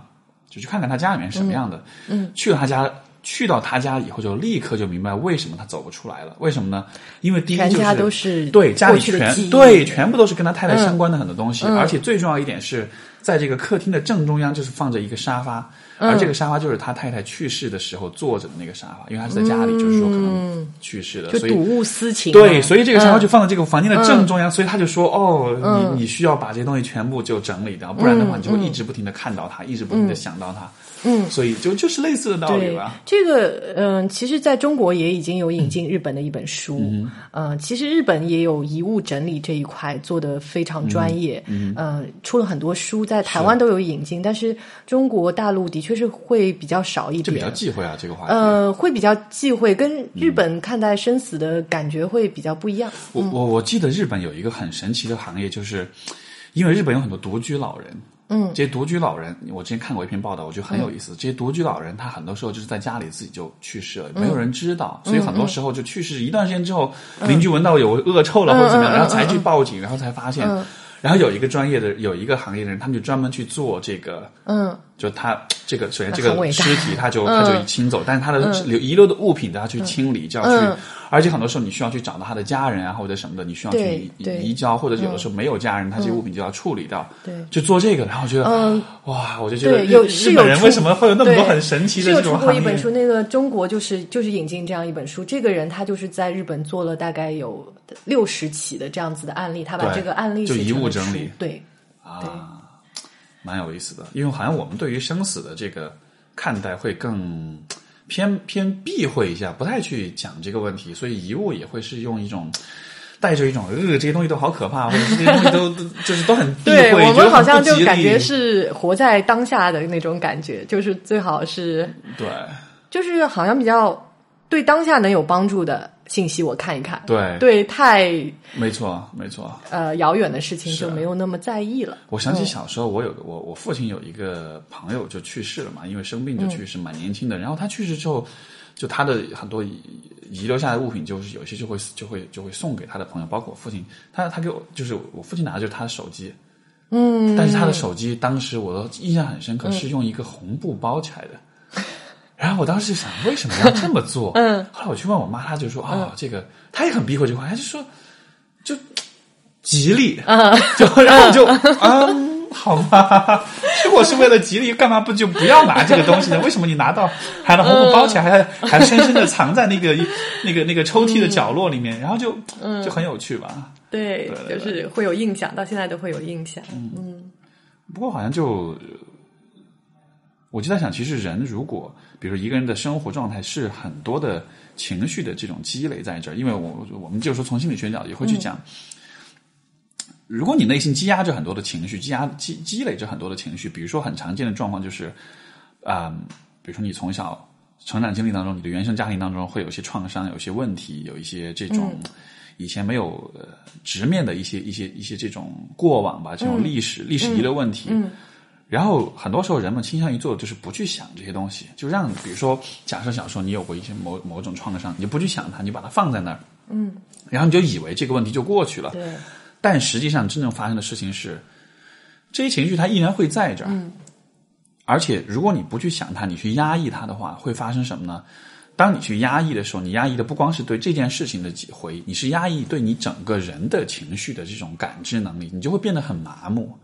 Speaker 1: 就去看看他家里面是什么样的。嗯，去了他家。去到他家以后，就立刻就明白为什么他走不出来了。为什么呢？因为第一就是
Speaker 2: 家都是
Speaker 1: 对家里全对全部都是跟他太太相关的很多东西，
Speaker 2: 嗯。
Speaker 1: 而且最重要一点是在这个客厅的正中央就是放着一个沙发，而这个沙发就是他太太去世的时候坐着的那个沙发，因为他是在家里，就是说可能去世的，所以
Speaker 2: 睹物思情嘛，
Speaker 1: 对，所以这个沙发就
Speaker 2: 嗯
Speaker 1: 放在这个房间的正中央，所以他就说：“哦，你你需要把这些东西全部就整理掉，不然的话，你就会一直不停的看到它，一直不停的想到它。”嗯，所以就就是类似的道理吧。
Speaker 2: 这个，嗯、其实在中国也已经有引进日本的一本书，嗯、其实日本也有遗物整理这一块做的非常专业，嗯、呃，出了很多书，在台湾都有引进，但是中国大陆的确是会比较少一
Speaker 1: 点，这比较。忌讳啊，这个话题。
Speaker 2: 呃，会比较忌讳，跟日本看待生死的感觉会比较不一样。
Speaker 1: 我我我记得日本有一个很神奇的行业，就是因为日本有很多独居老人。嗯，这些独居老人，我之前看过一篇报道，我觉得很有意思。这些独居老人，他很多时候就是在家里自己就去世了，没有人知道，所以很多时候就去世一段时间之后，邻居闻到有恶臭了或者怎么样，然后才去报警，然后才发现。然后有一个专业的，有一个行业的人，他们就专门去做这个，
Speaker 2: 嗯，
Speaker 1: 就他这个首先这个尸体，他就他就清走，但是他的留遗留的物品，都要去清理，就要去
Speaker 2: 嗯，
Speaker 1: 而且很多时候你需要去找到他的家人啊或者什么的，你需要去移交，或者有的时候没有家人，他这些物品就要处理掉，
Speaker 2: 对
Speaker 1: 就做这个，然后我觉得，
Speaker 2: 嗯。
Speaker 1: 哇，我就觉得，日
Speaker 2: 有是
Speaker 1: 日本人为什么会有那么多很神奇的这种行业？
Speaker 2: 过一本书，那个中国就是就是引进这样一本书，这个人他就是在日本做了大概有六十起的这样子的案例，他把这个案例
Speaker 1: 就遗物整理。
Speaker 2: 对，
Speaker 1: 啊，蛮有意思的，因为好像我们对于生死的这个看待会更偏偏避讳一下，不太去讲这个问题，所以遗物也会是用一种。带着一种呃，这些东西都好可怕，或者这些东西都都 就是都很避讳，
Speaker 2: 对我们好像就感觉是活在当下的那种感觉，就是最好是
Speaker 1: 对
Speaker 2: 就是好像比较对当下能有帮助的信息，我看一看。
Speaker 1: 对
Speaker 2: 对，太
Speaker 1: 没错没错。
Speaker 2: 呃遥远的事情就没有那么在意了。
Speaker 1: 我想起小时候，我有个我我父亲有一个朋友就去世了嘛，因为生病就去世，蛮年轻的。然后他去世之后，就他的很多遗遗留下来的物品，就是有些就会就会就会送给他的朋友，包括我父亲。他他给我就是我父亲拿的就是他的手机，嗯，但是他的手机当时我都印象很深刻，是用一个红布包起来的。然后我当时就想，为什么要 这么做？嗯，后来我去问我妈，她就说啊、这个她也很避讳这个话，她就说就吉利，就然后我就 嗯，好吧，如果是为了吉利，干嘛不就不要拿这个东西呢？为什么你拿到还拿红布包起来，还还深深的藏在那个那个那个抽屉的角落里面，然后就就很有趣吧？
Speaker 2: 对，
Speaker 1: 对
Speaker 2: 就是会有印象，到现在都会有印象。嗯。
Speaker 1: 不过好像就，我就在想，其实人如果比如说一个人的生活状态是很多的情绪的这种积累在这儿，因为我我们就是说从心理学角也会去讲，如果你内心积压着很多的情绪，积压积积累着很多的情绪，比如说很常见的状况就是，啊、比如说你从小成长经历当中，你的原生家庭当中会有一些创伤，有一些问题，有一些这种。以前没有呃直面的一些一些一些这种过往吧，这种历史、历史遗留问题。然后很多时候人们倾向于做的就是不去想这些东西，就让比如说，假设小时候你有过一些某某种创伤，你就不去想它，你把它放在那儿，嗯，然后你就以为这个问题就过去了。
Speaker 2: 对，
Speaker 1: 但实际上真正发生的事情是，这些情绪它依然会在这儿，而且如果你不去想它，你去压抑它的话，会发生什么呢？当你去压抑的时候，你压抑的不光是对这件事情的回忆，你是压抑对你整个人的情绪的这种感知能力，你就会变得很麻木。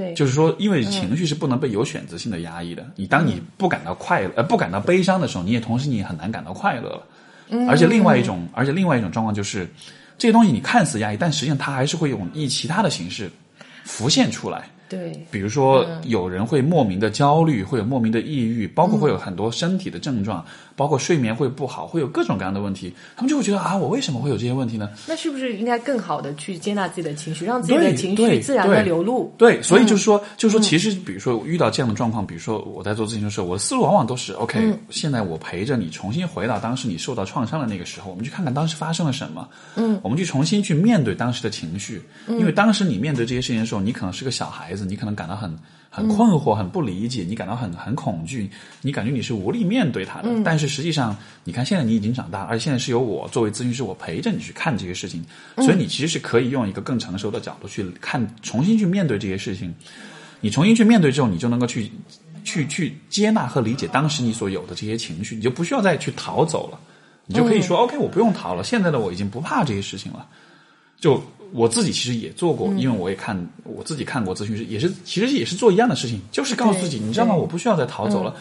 Speaker 2: 对，
Speaker 1: 就是说，因为情绪是不能被有选择性的压抑的。你当你不感到快乐，呃，不感到悲伤的时候，你也同时你也很难感到快乐了。而且另外一种，而且另外一种状况就是，这些东西你看似压抑，但实际上它还是会用以其他的形式浮现出来。
Speaker 2: 对，
Speaker 1: 比如说，有人会莫名的焦虑，会有莫名的抑郁，包括会有很多身体的症状，包括睡眠会不好，会有各种各样的问题。他们就会觉得啊，我为什么会有这些问题呢？
Speaker 2: 那是不是应该更好的去接纳自己的情绪，让自己的情绪自然的流露？
Speaker 1: 对，所以就是说，就是说，其实比如说遇到这样的状况，比如说我在做咨询的时候，我的思路往往都是 OK，、现在我陪着你重新回到当时你受到创伤的那个时候，我们去看看当时发生了什么，嗯，我们去重新去面对当时的情绪，因为当时你面对这些事情的时候，你可能是个小孩子，你可能感到很。很困惑，很不理解，你感到很很恐惧，你感觉你是无力面对它的。但是实际上，你看现在你已经长大，而且现在是由我作为咨询师，我陪着你去看这些事情，所以你其实是可以用一个更成熟的角度去看，重新去面对这些事情。你重新去面对之后，你就能够去去去接纳和理解当时你所有的这些情绪，你就不需要再去逃走了，你就可以说、OK，我不用逃了，现在的我已经不怕这些事情了。就我自己其实也做过，因为我也看我自己看过咨询师，也是其实也是做一样的事情，就是告诉自己，你知道吗？我不需要再逃走了。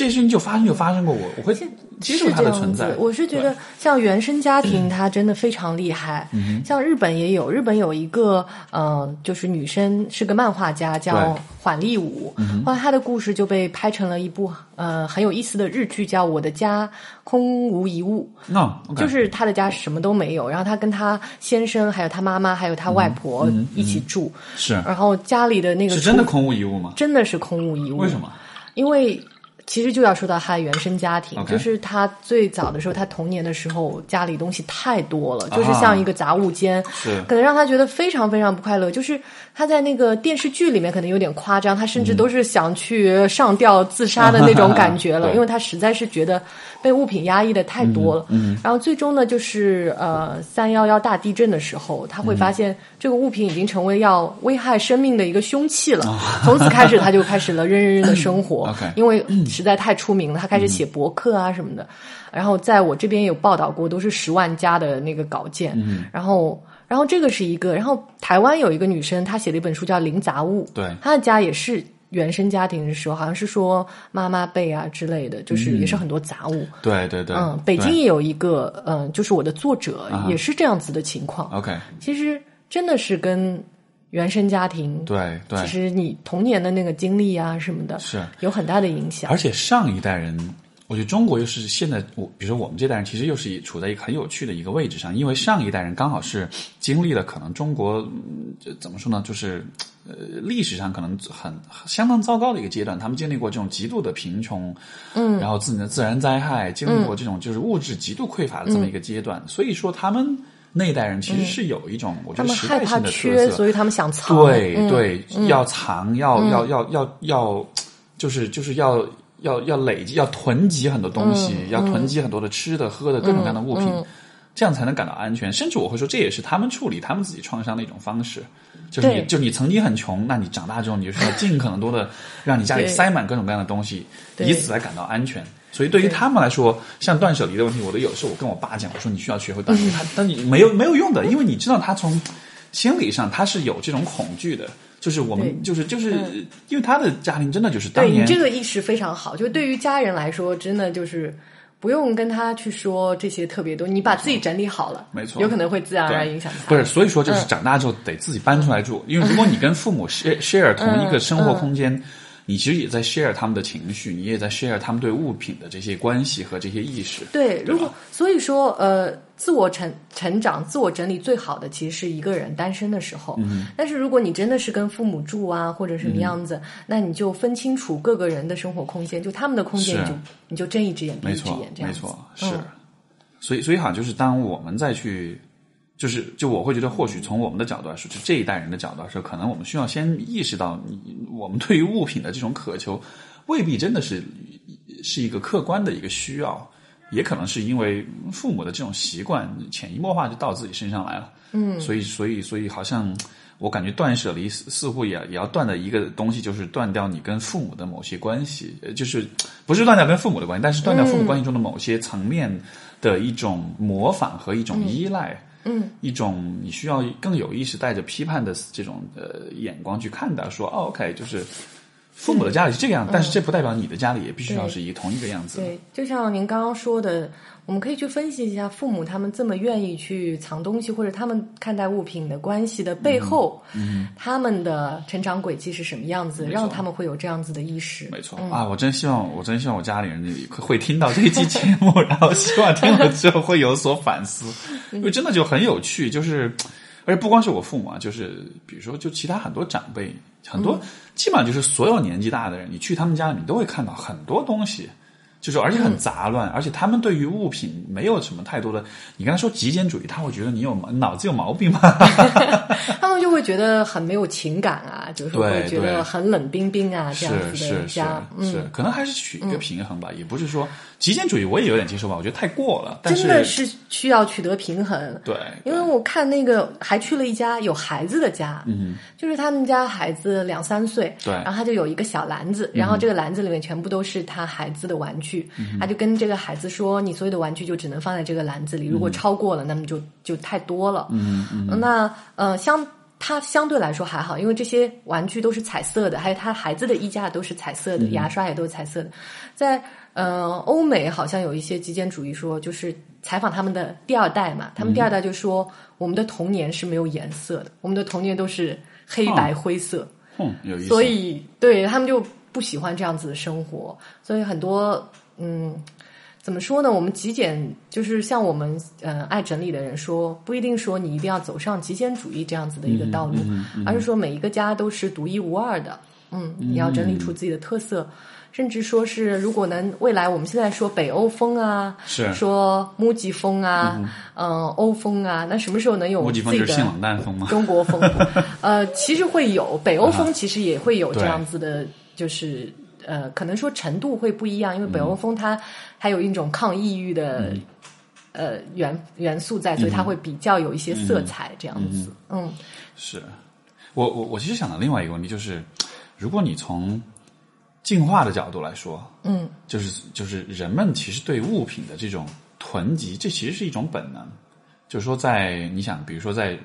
Speaker 1: 这些事情就发生就发生过，我我会接受它
Speaker 2: 是这样
Speaker 1: 的存在
Speaker 2: 子。。我是觉得，像原生家庭，它真的非常厉害。
Speaker 1: 嗯
Speaker 2: 像日本也有，日本有一个，呃，就是女生是个漫画家，叫缓力舞。后来她的故事就被拍成了一部呃很有意思的日剧，叫《我的家空无一物》。
Speaker 1: 那、
Speaker 2: 就是她的家什么都没有，然后她跟她先生、还有她妈妈、还有她外婆一起住，
Speaker 1: 是
Speaker 2: 然后家里的那个
Speaker 1: 嗯是真的空无一物吗？
Speaker 2: 真的是空无一物。
Speaker 1: 为什么？
Speaker 2: 因为其实就要说到他的原生家庭就是他最早的时候，他童年的时候家里东西太多了，就是像一个杂物间，
Speaker 1: 是。
Speaker 2: 可能让他觉得非常非常不快乐。就是他在那个电视剧里面可能有点夸张，他甚至都是想去上吊自杀的那种感觉了，
Speaker 1: 对
Speaker 2: 因为他实在是觉得被物品压抑的太多了。嗯，然后最终呢，就是呃三幺幺大地震的时候，他会发现这个物品已经成为要危害生命的一个凶器了。从此开始，他就开始了认认真真的生活。因为实在太出名了，他开始写博客啊什么的。然后在我这边有报道过，都是十万加的那个稿件。然后，然后这个是一个，然后台湾有一个女生，她写了一本书叫《零杂物》，
Speaker 1: 对。
Speaker 2: 她的家也是原生家庭的时候，好像是说妈妈辈啊之类的，就是也是很多杂物。
Speaker 1: 对对对，
Speaker 2: 嗯，北京也有一个，嗯，就是我的作者
Speaker 1: 啊
Speaker 2: 也是这样子的情况。
Speaker 1: OK，
Speaker 2: 其实真的是跟原生家庭，
Speaker 1: 对对。
Speaker 2: 其实你童年的那个经历啊什么的，
Speaker 1: 是。
Speaker 2: 有很大的影响。
Speaker 1: 而。且上一代人，我觉得中国又是现在我，比如说我们这代人，其实又是处在一个很有趣的一个位置上，因为上一代人刚好是经历了可能中国，嗯这怎么说呢，就是呃历史上可能很相当糟糕的一个阶段，他们经历过这种极度的贫穷，嗯，然后自自然灾害，经历过这种就是物质极度匮乏的这么一个阶段，所以说他们那一代人其实是有一种、我觉得
Speaker 2: 害怕
Speaker 1: 代性的特
Speaker 2: 缺，
Speaker 1: 色，
Speaker 2: 所以他们想藏。
Speaker 1: 对、
Speaker 2: 嗯。
Speaker 1: 对，要藏，要、要要要要，就是就是要要要累积，要囤积很多东西，
Speaker 2: 嗯
Speaker 1: 要囤积很多的吃的、喝的各种各样的物品，这样才能感到安全。甚至我会说，这也是他们处理他们自己创伤的一种方式。就是你，就你曾经很穷，那你长大之后，你就是要尽可能多的 让你家里塞满各种各样的东西，以此来感到安全。所以对于他们来说，像断舍离的问题，我都有时候我跟我爸讲，我说你需要学会断舍离，他但你没有没有用的，因为你知道他从心理上他是有这种恐惧的，就是我们就是就是因为他的家庭真的就是当
Speaker 2: 对你这个意识非常好，就对于家人来说，真的就是不用跟他去说这些特别多，你把自己整理好了，
Speaker 1: 没错
Speaker 2: 有可能会自然而然影响他。
Speaker 1: 不是，所以说
Speaker 2: 嗯
Speaker 1: 就是长大之后得自己搬出来住，因为如果你跟父母 share share 同一个生活空间。你其实也在 share 他们的情绪，你也在 share 他们对物品的这些关系和这些意识。
Speaker 2: 对，如果所以说，呃，自我成成长、自我整理最好的其实是一个人单身的时候。嗯、但是如果你真的是跟父母住啊，或者什么样子，那你就分清楚各个人的生活空间，就他们的空间，你就你就睁一只眼闭一只眼，这样子。
Speaker 1: 没错，是。
Speaker 2: 嗯
Speaker 1: 所以，所以好像就是当我们再去，就是就我会觉得，或许从我们的角度来说，就这一代人的角度来说，可能我们需要先意识到，你我们对于物品的这种渴求，未必真的是是一个客观的一个需要，也可能是因为父母的这种习惯潜移默化就到自己身上来了。嗯，所以，所以，所以好像。我感觉断舍离似似乎也也要断的一个东西，就是断掉你跟父母的某些关系，呃就是不是断掉跟父母的关系，但是断掉父母关系中的某些层面的一种模仿和一种依赖，
Speaker 2: 嗯，嗯。
Speaker 1: 一种你需要更有意识、带着批判的这种呃眼光去看待，说哦，OK，就是父母的家里是这个样，但是这不代表你的家里也必须要是一同一个样子。
Speaker 2: 对，就像您刚刚说的，我们可以去分析一下父母他们这么愿意去藏东西，或者他们看待物品的关系的背后，嗯，他们的成长轨迹是什么样子，让他们会有这样子的意识。
Speaker 1: 没错、啊，我真希望，我真希望我家里人会听到这一期节目，然后希望听了之后会有所反思，因为真的就很有趣，就是。而且不光是我父母啊，就是比如说，就其他很多长辈，很多、基本上就是所有年纪大的人，你去他们家里，你都会看到很多东西，就是而且很杂乱，而且他们对于物品没有什么太多的。你刚才说极简主义，他会觉得你有脑子有毛病吗？
Speaker 2: 他们就会觉得很没有情感啊，就是会觉得很冷冰冰啊，这样子的家，
Speaker 1: 是是，
Speaker 2: 嗯，
Speaker 1: 可能还是取一个平衡吧，也不是说极简主义我也有点接受吧，我觉得太过了，但
Speaker 2: 真的是需要取得平衡。
Speaker 1: 对，
Speaker 2: 因为我看那个还去了一家有孩子的家，嗯，就是他们家孩子两三岁，
Speaker 1: 对
Speaker 2: 然后他就有一个小篮子，然后这个篮子里面全部都是他孩子的玩具，他就跟这个孩子说：“你所有的玩具就只能放在这个篮子里，如果超过了，那么就就太多了。”嗯嗯，那呃相。他相对来说还好，因为这些玩具都是彩色的，还有他孩子的衣架都是彩色的，牙刷也都是彩色的。在呃欧美好像有一些极简主义说，就是采访他们的第二代嘛，他们第二代就说、我们的童年是没有颜色的，我们的童年都是黑白灰色，
Speaker 1: 嗯，有意思。
Speaker 2: 所以对他们就不喜欢这样子的生活，所以很多嗯。怎么说呢？我们极简就是像我们呃爱整理的人说，不一定说你一定要走上极简主义这样子的一个道路，而是说每一个家都是独一无二的。嗯，你要整理出自己的特色，甚至说是如果能未来我们现在说北欧风啊，
Speaker 1: 是
Speaker 2: 说木吉风啊，嗯，欧风啊，那什么时候能有
Speaker 1: 木吉风
Speaker 2: 自己的
Speaker 1: 就是性冷淡风吗？
Speaker 2: 中国风？呃，其实会有北欧风，其实也会有这样子的，就是呃，可能说程度会不一样，因为北欧风它还有一种抗抑郁的。呃，元元素在，所以它会比较有一些色彩，这样子。嗯
Speaker 1: 是我我我其实想到另外一个问题，就是如果你从进化的角度来说，
Speaker 2: 嗯，
Speaker 1: 就是就是人们其实对物品的这种囤积，这其实是一种本能。就是说在，你想，比如说在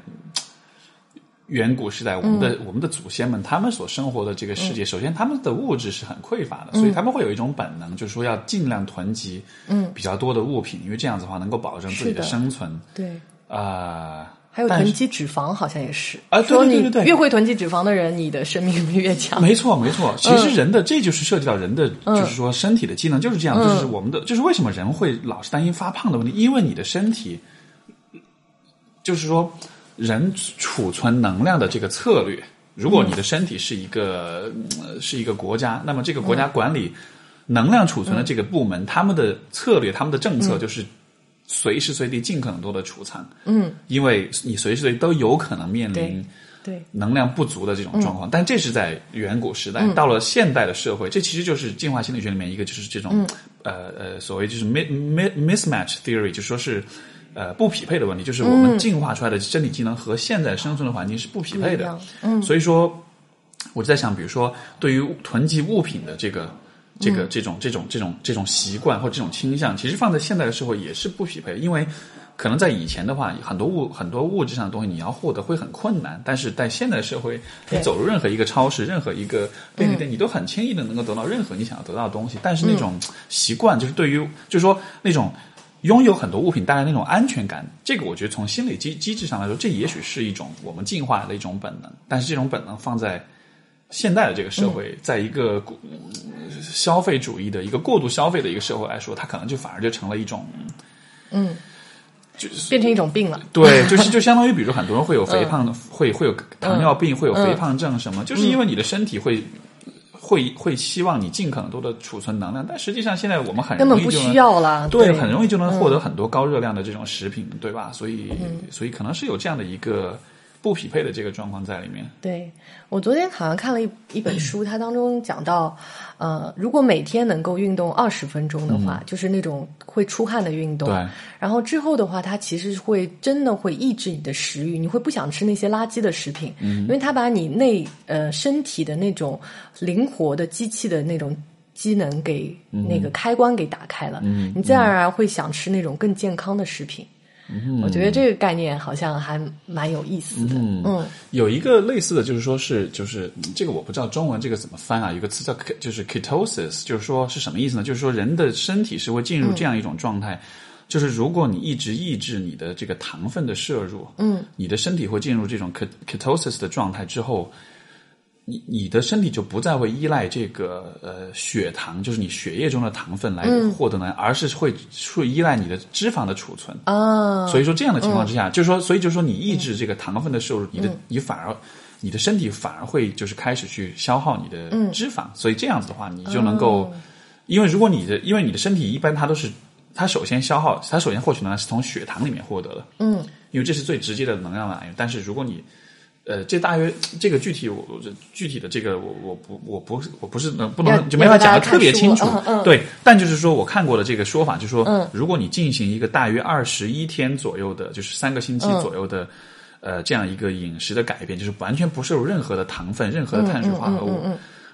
Speaker 1: 远古时代，我们的、我们的祖先们，他们所生活的这个世界，首先他们的物质是很匮乏的，所以他们会有一种本能，就是说要尽量囤积
Speaker 2: 嗯
Speaker 1: 比较多的物品，因为这样子的话能够保证自己的生存。
Speaker 2: 对。
Speaker 1: 啊、
Speaker 2: 还有囤积脂肪，好像也是
Speaker 1: 啊对对对
Speaker 2: 越会囤积脂肪的人，你的生命力 越强。
Speaker 1: 没错，没错。其实人的、这就是涉及到人的，就是说身体的机能就是这样，就是我们的，就是为什么人会老是担心发胖的问题，因为你的身体，就是说人储存能量的这个策略，如果你的身体是一个、呃是一个国家，那么这个国家管理能量储存的这个部门，他们的策略、他们的政策就是。随时随地尽可能多的储藏，
Speaker 2: 嗯，
Speaker 1: 因为你随时随地都有可能面临
Speaker 2: 对对，
Speaker 1: 能量不足的这种状况，但这是在远古时代。
Speaker 2: 嗯
Speaker 1: 到了现代的社会，这其实就是进化心理学里面一个，就是这种、
Speaker 2: 嗯
Speaker 1: 呃呃所谓就是 mi mi mismatch theory，就说是呃不匹配的问题，就是我们进化出来的身体机能和现在生存的环境是不匹配的。
Speaker 2: 嗯
Speaker 1: 所以说我就在想，比如说对于囤积物品的这个。这
Speaker 2: 嗯。
Speaker 1: 个这种这种这种这种习惯或这种倾向，其实放在现代的社会也是不匹配，因为可能在以前的话，很多物很多物质上的东西你要获得会很困难，但是在现代社会，你走入任何一个超市、任何一个便利店，你都很轻易的能够得到任何你想要得到的东西。但是那种习惯，就是对于就是说那种拥有很多物品带来那种安全感，这个我觉得从心理机机制上来说，这也许是一种我们进化的一种本能。但是这种本能放在现代的这个社会，在一个嗯消费主义的一个过度消费的一个社会来说，它可能就反而就成了一种
Speaker 2: 嗯，
Speaker 1: 就
Speaker 2: 变成一种病了。
Speaker 1: 对，就是就相当于，比如很多人会有肥胖，会会有糖尿病，会有肥胖症什么，就是因为你的身体会。会会希望你尽可能多的储存能量，但实际上现在我们很
Speaker 2: 根本不需要了
Speaker 1: 对，
Speaker 2: 对
Speaker 1: 很容易就能获得很多高热量的这种食品，对吧？所以所以可能是有这样的一个不匹配的这个状况在里面。
Speaker 2: 对我昨天好像看了一一本书，它当中讲到，呃，如果每天能够运动二十分钟的话，就是那种会出汗的运动，
Speaker 1: 对，
Speaker 2: 然后之后的话，它其实会真的会抑制你的食欲，你会不想吃那些垃圾的食品，嗯，因为它把你内呃身体的那种灵活的机器的那种。机能给那个开关给打开了，
Speaker 1: 嗯
Speaker 2: 你自然而然会想吃那种更健康的食品。
Speaker 1: 嗯
Speaker 2: 我觉得这个概念好像还蛮有意思的。嗯
Speaker 1: 有一个类似的就是说是就是嗯这个我不知道中文这个怎么翻啊，有个词叫就是 ketosis，就是说是什么意思呢？就是说人的身体是会进入这样一种状态。就是如果你一直抑制你的这个糖分的摄入，
Speaker 2: 嗯，
Speaker 1: 你的身体会进入这种 ketosis 的状态之后，你你的身体就不再会依赖这个呃血糖，就是你血液中的糖分来获得能量，而是会会依赖你的脂肪的储存。
Speaker 2: 啊，
Speaker 1: 所以说这样的情况之下，就是说，所以就是说，你抑制这个糖分的摄入，你的你反而你的身体反而会就是开始去消耗你的脂肪，所以这样子的话，你就能够，因为如果你的因为你的身体一般它都是它首先消耗，它首先获取能量是从血糖里面获得的，
Speaker 2: 嗯。
Speaker 1: 因为这是最直接的能量来源。但是如果你呃，这大约这个具体我我这具体的这个我我不我不我不是能不能就没法讲的特别清楚
Speaker 2: 嗯嗯，
Speaker 1: 对，但就是说我看过的这个说法，就是说
Speaker 2: 嗯，
Speaker 1: 如果你进行一个大约二十一天左右的，就是三个星期左右的，呃，这样一个饮食的改变，就是完全不摄入任何的糖分、任何的碳水化合物，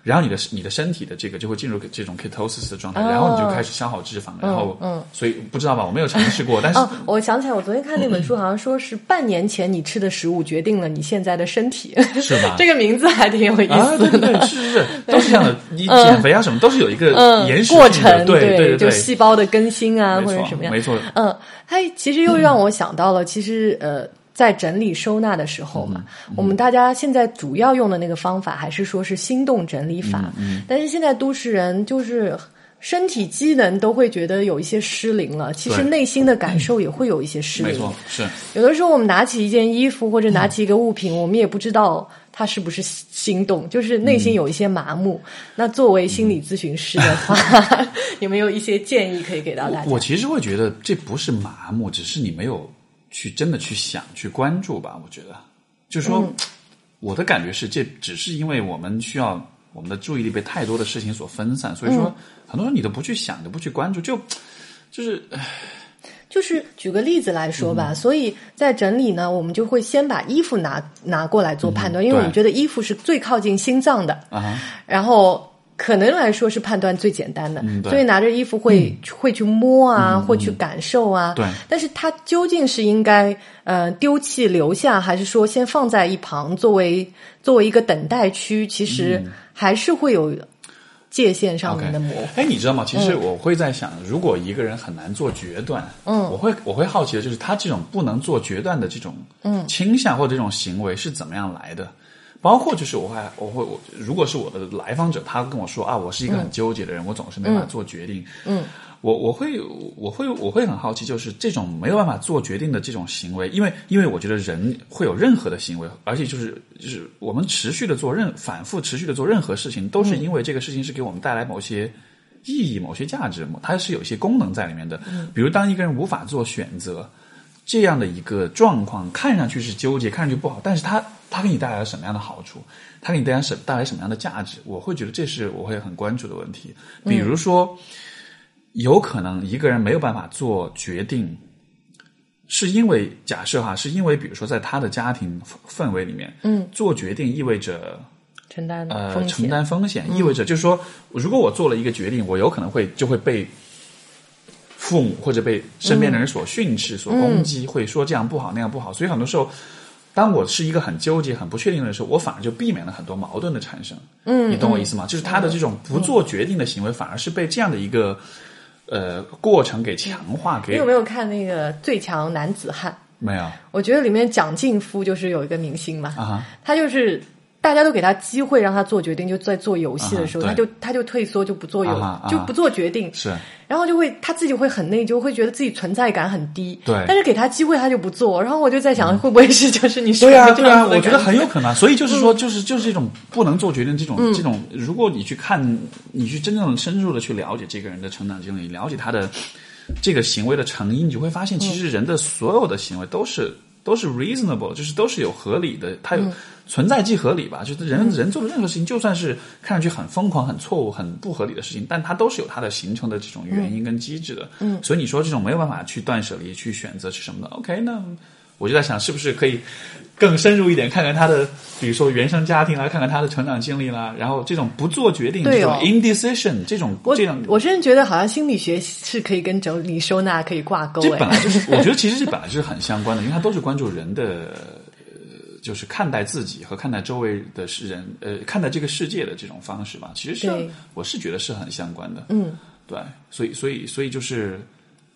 Speaker 1: 然后你的你的身体的这个就会进入这种 ketosis 的状态，
Speaker 2: 哦。
Speaker 1: 然后你就开始消耗脂肪，然后，
Speaker 2: 嗯
Speaker 1: 所以不知道吧，我没有尝试过，但是
Speaker 2: 哦，我想起来，我昨天看那本书，好像说是半年前你吃的食物决定了你现在的身体，
Speaker 1: 是吧？
Speaker 2: 这个名字还挺有意
Speaker 1: 啊，
Speaker 2: 思的。
Speaker 1: 对对对，是是是，都是这样的。你减肥啊什么，都是有一个
Speaker 2: 嗯
Speaker 1: 延，时
Speaker 2: 过程
Speaker 1: 对对对，
Speaker 2: 就细胞的更新啊，或者什么样，
Speaker 1: 没错。
Speaker 2: 嗯，它其实又让我想到了，其实呃，在整理收纳的时候嘛，
Speaker 1: 嗯
Speaker 2: 我们大家现在主要用的那个方法还是说是心动整理法，
Speaker 1: 嗯
Speaker 2: 但是现在都市人就是。身体机能都会觉得有一些失灵了，其实内心的感受也会有一些失灵。
Speaker 1: 没错，是
Speaker 2: 有的时候我们拿起一件衣服或者拿起一个物品，我们也不知道他是不是心动，就是内心有一些麻木。那作为心理咨询师的话，有没有一些建议可以给到大家？
Speaker 1: 我其实会觉得这不是麻木，只是你没有去真的去想、去关注吧。我觉得，就是说，我的感觉是，这只是因为我们需要我们的注意力被太多的事情所分散，所以说很多时候你都不去想，都不去关注，就就是。
Speaker 2: 就是举个例子来说吧，所以在整理呢，我们就会先把衣服拿拿过来做判断，因为我们觉得衣服是最靠近心脏的，啊然后可能来说是判断最简单的，所以拿着衣服会会去摸啊，会去感受啊。
Speaker 1: 对，
Speaker 2: 但是它究竟是应该呃丢弃留下，还是说先放在一旁作为作为一个等待区？其实还是会有。界限上面的模糊。
Speaker 1: 哎，你知道吗？其实我会在想，如果一个人很难做决断，嗯，我会我会好奇的就是他这种不能做决断的这种嗯倾向或者这种行为是怎么样来的？包括就是我还我会我如果是我的来访者，他跟我说啊，我是一个很纠结的人，我总是没法做决定，嗯。我我会我会我会很好奇，就是这种没有办法做决定的这种行为，因为因为我觉得人会有任何的行为，而且就是就是我们持续的做任反复持续的做任何事情，都是因为这个事情是给我们带来某些意义、某些价值，它是有一些功能在里面的。比如当一个人无法做选择这样的一个状况，看上去是纠结，看上去不好，但是它它给你带来了什么样的好处？它给你带来什带来什么样的价值？我会觉得这是我会很关注的问题。比如说。有可能一个人没有办法做决定，是因为假设哈，是因为比如说在他的家庭氛围里面，
Speaker 2: 嗯，
Speaker 1: 做决定意味着
Speaker 2: 承担
Speaker 1: 呃承担风险，意味着就是说，如果我做了一个决定，我有可能会就会被父母或者被身边的人所训斥、所攻击，会说这样不好那样不好。所以很多时候，当我是一个很纠结、很不确定的时候，我反而就避免了很多矛盾的产生。
Speaker 2: 嗯，
Speaker 1: 你懂我意思吗？就是他的这种不做决定的行为，反而是被这样的一个。呃，过程给强化，给
Speaker 2: 你有没有看那个《最强男子汉》？
Speaker 1: 没有。
Speaker 2: 我觉得里面蒋劲夫就是有一个明星嘛，
Speaker 1: 啊，
Speaker 2: 他就是大家都给他机会让他做决定，就在做游戏的时候，他就他就退缩，就不做游，就不做决定。
Speaker 1: 是。
Speaker 2: 然后就会他自己会很内疚，会觉得自己存在感很低。
Speaker 1: 对，
Speaker 2: 但是给他机会他就不做。然后我就在想，会不会是就是你
Speaker 1: 对啊对啊？我觉得很有可能。所以就是说，就是就是这种不能做决定，这种这种，如果你去看，你去真正深入的去了解这个人的成长经历，了解他的这个行为的成因，你就会发现，其实人的所有的行为都是。都是 reasonable，就是都是有合理的，他有存在即合理吧。就是人人做的任何事情，就算是看上去很疯狂、很错误、很不合理的事情，但它都是有它的形成的这种原因跟机制的。
Speaker 2: 嗯，
Speaker 1: 所以你说这种没有办法去断舍离、去选择是什么的？OK，那。我就在想，是不是可以更深入一点，看看他的，比如说原生家庭啦，看看他的成长经历啦，然后这种不做决定，这种 indecision，这种这样，
Speaker 2: 我甚至觉得好像心理学是可以跟整理收纳可以挂钩。
Speaker 1: 这本来就是，我觉得其实这本来就是很相关的，因为它都是关注人的，就是看待自己和看待周围的世人，呃，看待这个世界的这种方式吧。其实是，我是觉得是很相关的。
Speaker 2: 嗯，
Speaker 1: 对，所以，所以，所以就是。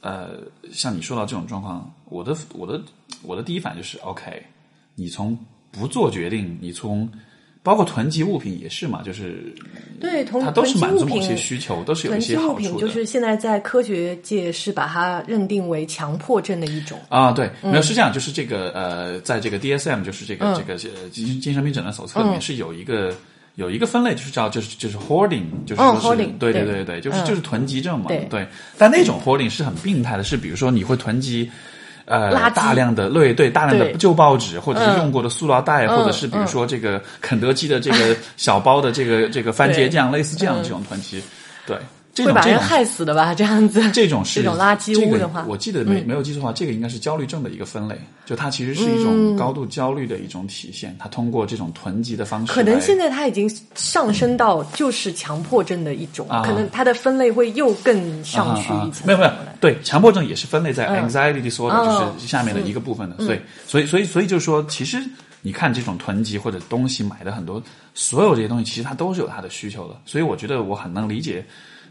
Speaker 1: 呃，像你说到这种状况，我的我的我的第一反应就是 OK。你从不做决定，你从包括囤积物品也是嘛，就是
Speaker 2: 对，
Speaker 1: 它都是满足某些需求，都是有一些好
Speaker 2: 处的。就是现在在科学界是把它认定为强迫症的一种
Speaker 1: 啊，对，没有是这样，就是这个呃，在这个 DSM 就是这个这个精精神病诊断手册里面是有一个。有一个分类就是叫就是就是 hoarding，就是说是对对对对，就是就是囤积症嘛，对。但那种 hoarding 是很病态的，是比如说你会囤积呃大量的对对大量的旧报纸，或者是用过的塑料袋，或者是比如说这个肯德基的这个小包的这个这个番茄酱，类似这样这种团体，对。
Speaker 2: 会把人害死的吧？这样子，
Speaker 1: 这种是
Speaker 2: 这种垃圾物的话，
Speaker 1: 我记得没没有记错的话，这个应该是焦虑症的一个分类。就它其实是一种高度焦虑的一种体现。它通过这种囤积的方式，
Speaker 2: 可能现在它已经上升到就是强迫症的一种，可能它的分类会又更上去一层。
Speaker 1: 没有没有，对，强迫症也是分类在 anxiety disorder 就是下面的一个部分的。所以所以所以所以就是说，其实你看这种囤积或者东西买的很多，所有这些东西其实它都是有它的需求的。所以我觉得我很能理解。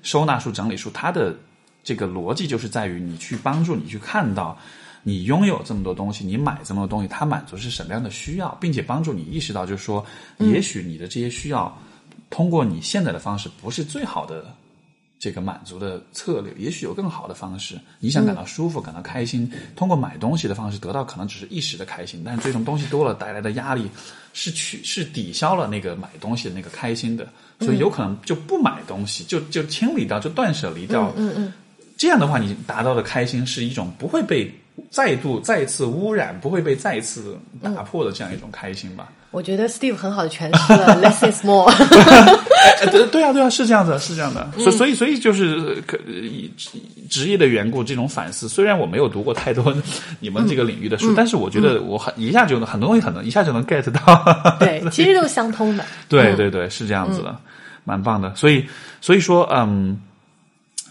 Speaker 1: 收纳术、整理术，它的这个逻辑就是在于你去帮助你去看到，你拥有这么多东西，你买这么多东西，它满足是什么样的需要，并且帮助你意识到，就是说，也许你的这些需要，通过你现在的方式不是最好的这个满足的策略，也许有更好的方式。你想感到舒服、感到开心，通过买东西的方式得到，可能只是一时的开心，但是最终东西多了带来的压力是去是抵消了那个买东西的那个开心的，所以有可能就不买东西，就就清理掉，就断舍离掉。
Speaker 2: 嗯嗯，
Speaker 1: 这样的话，你达到的开心是一种不会被再度再次污染，不会被再次打破的这样一种开心吧。
Speaker 2: 我觉得 Steve 很好的诠释了 less is more。
Speaker 1: 哎对对啊，对啊，是这样子，是这样的。所所以所以就是可以职业的缘故，这种反思。虽然我没有读过太多你们这个领域的书，但是我觉得我很一下就能很多东西，很能一下就能 get 到。
Speaker 2: 对，其实都是相通的。
Speaker 1: 对对对，是这样子的，蛮棒的。所以所以说，嗯，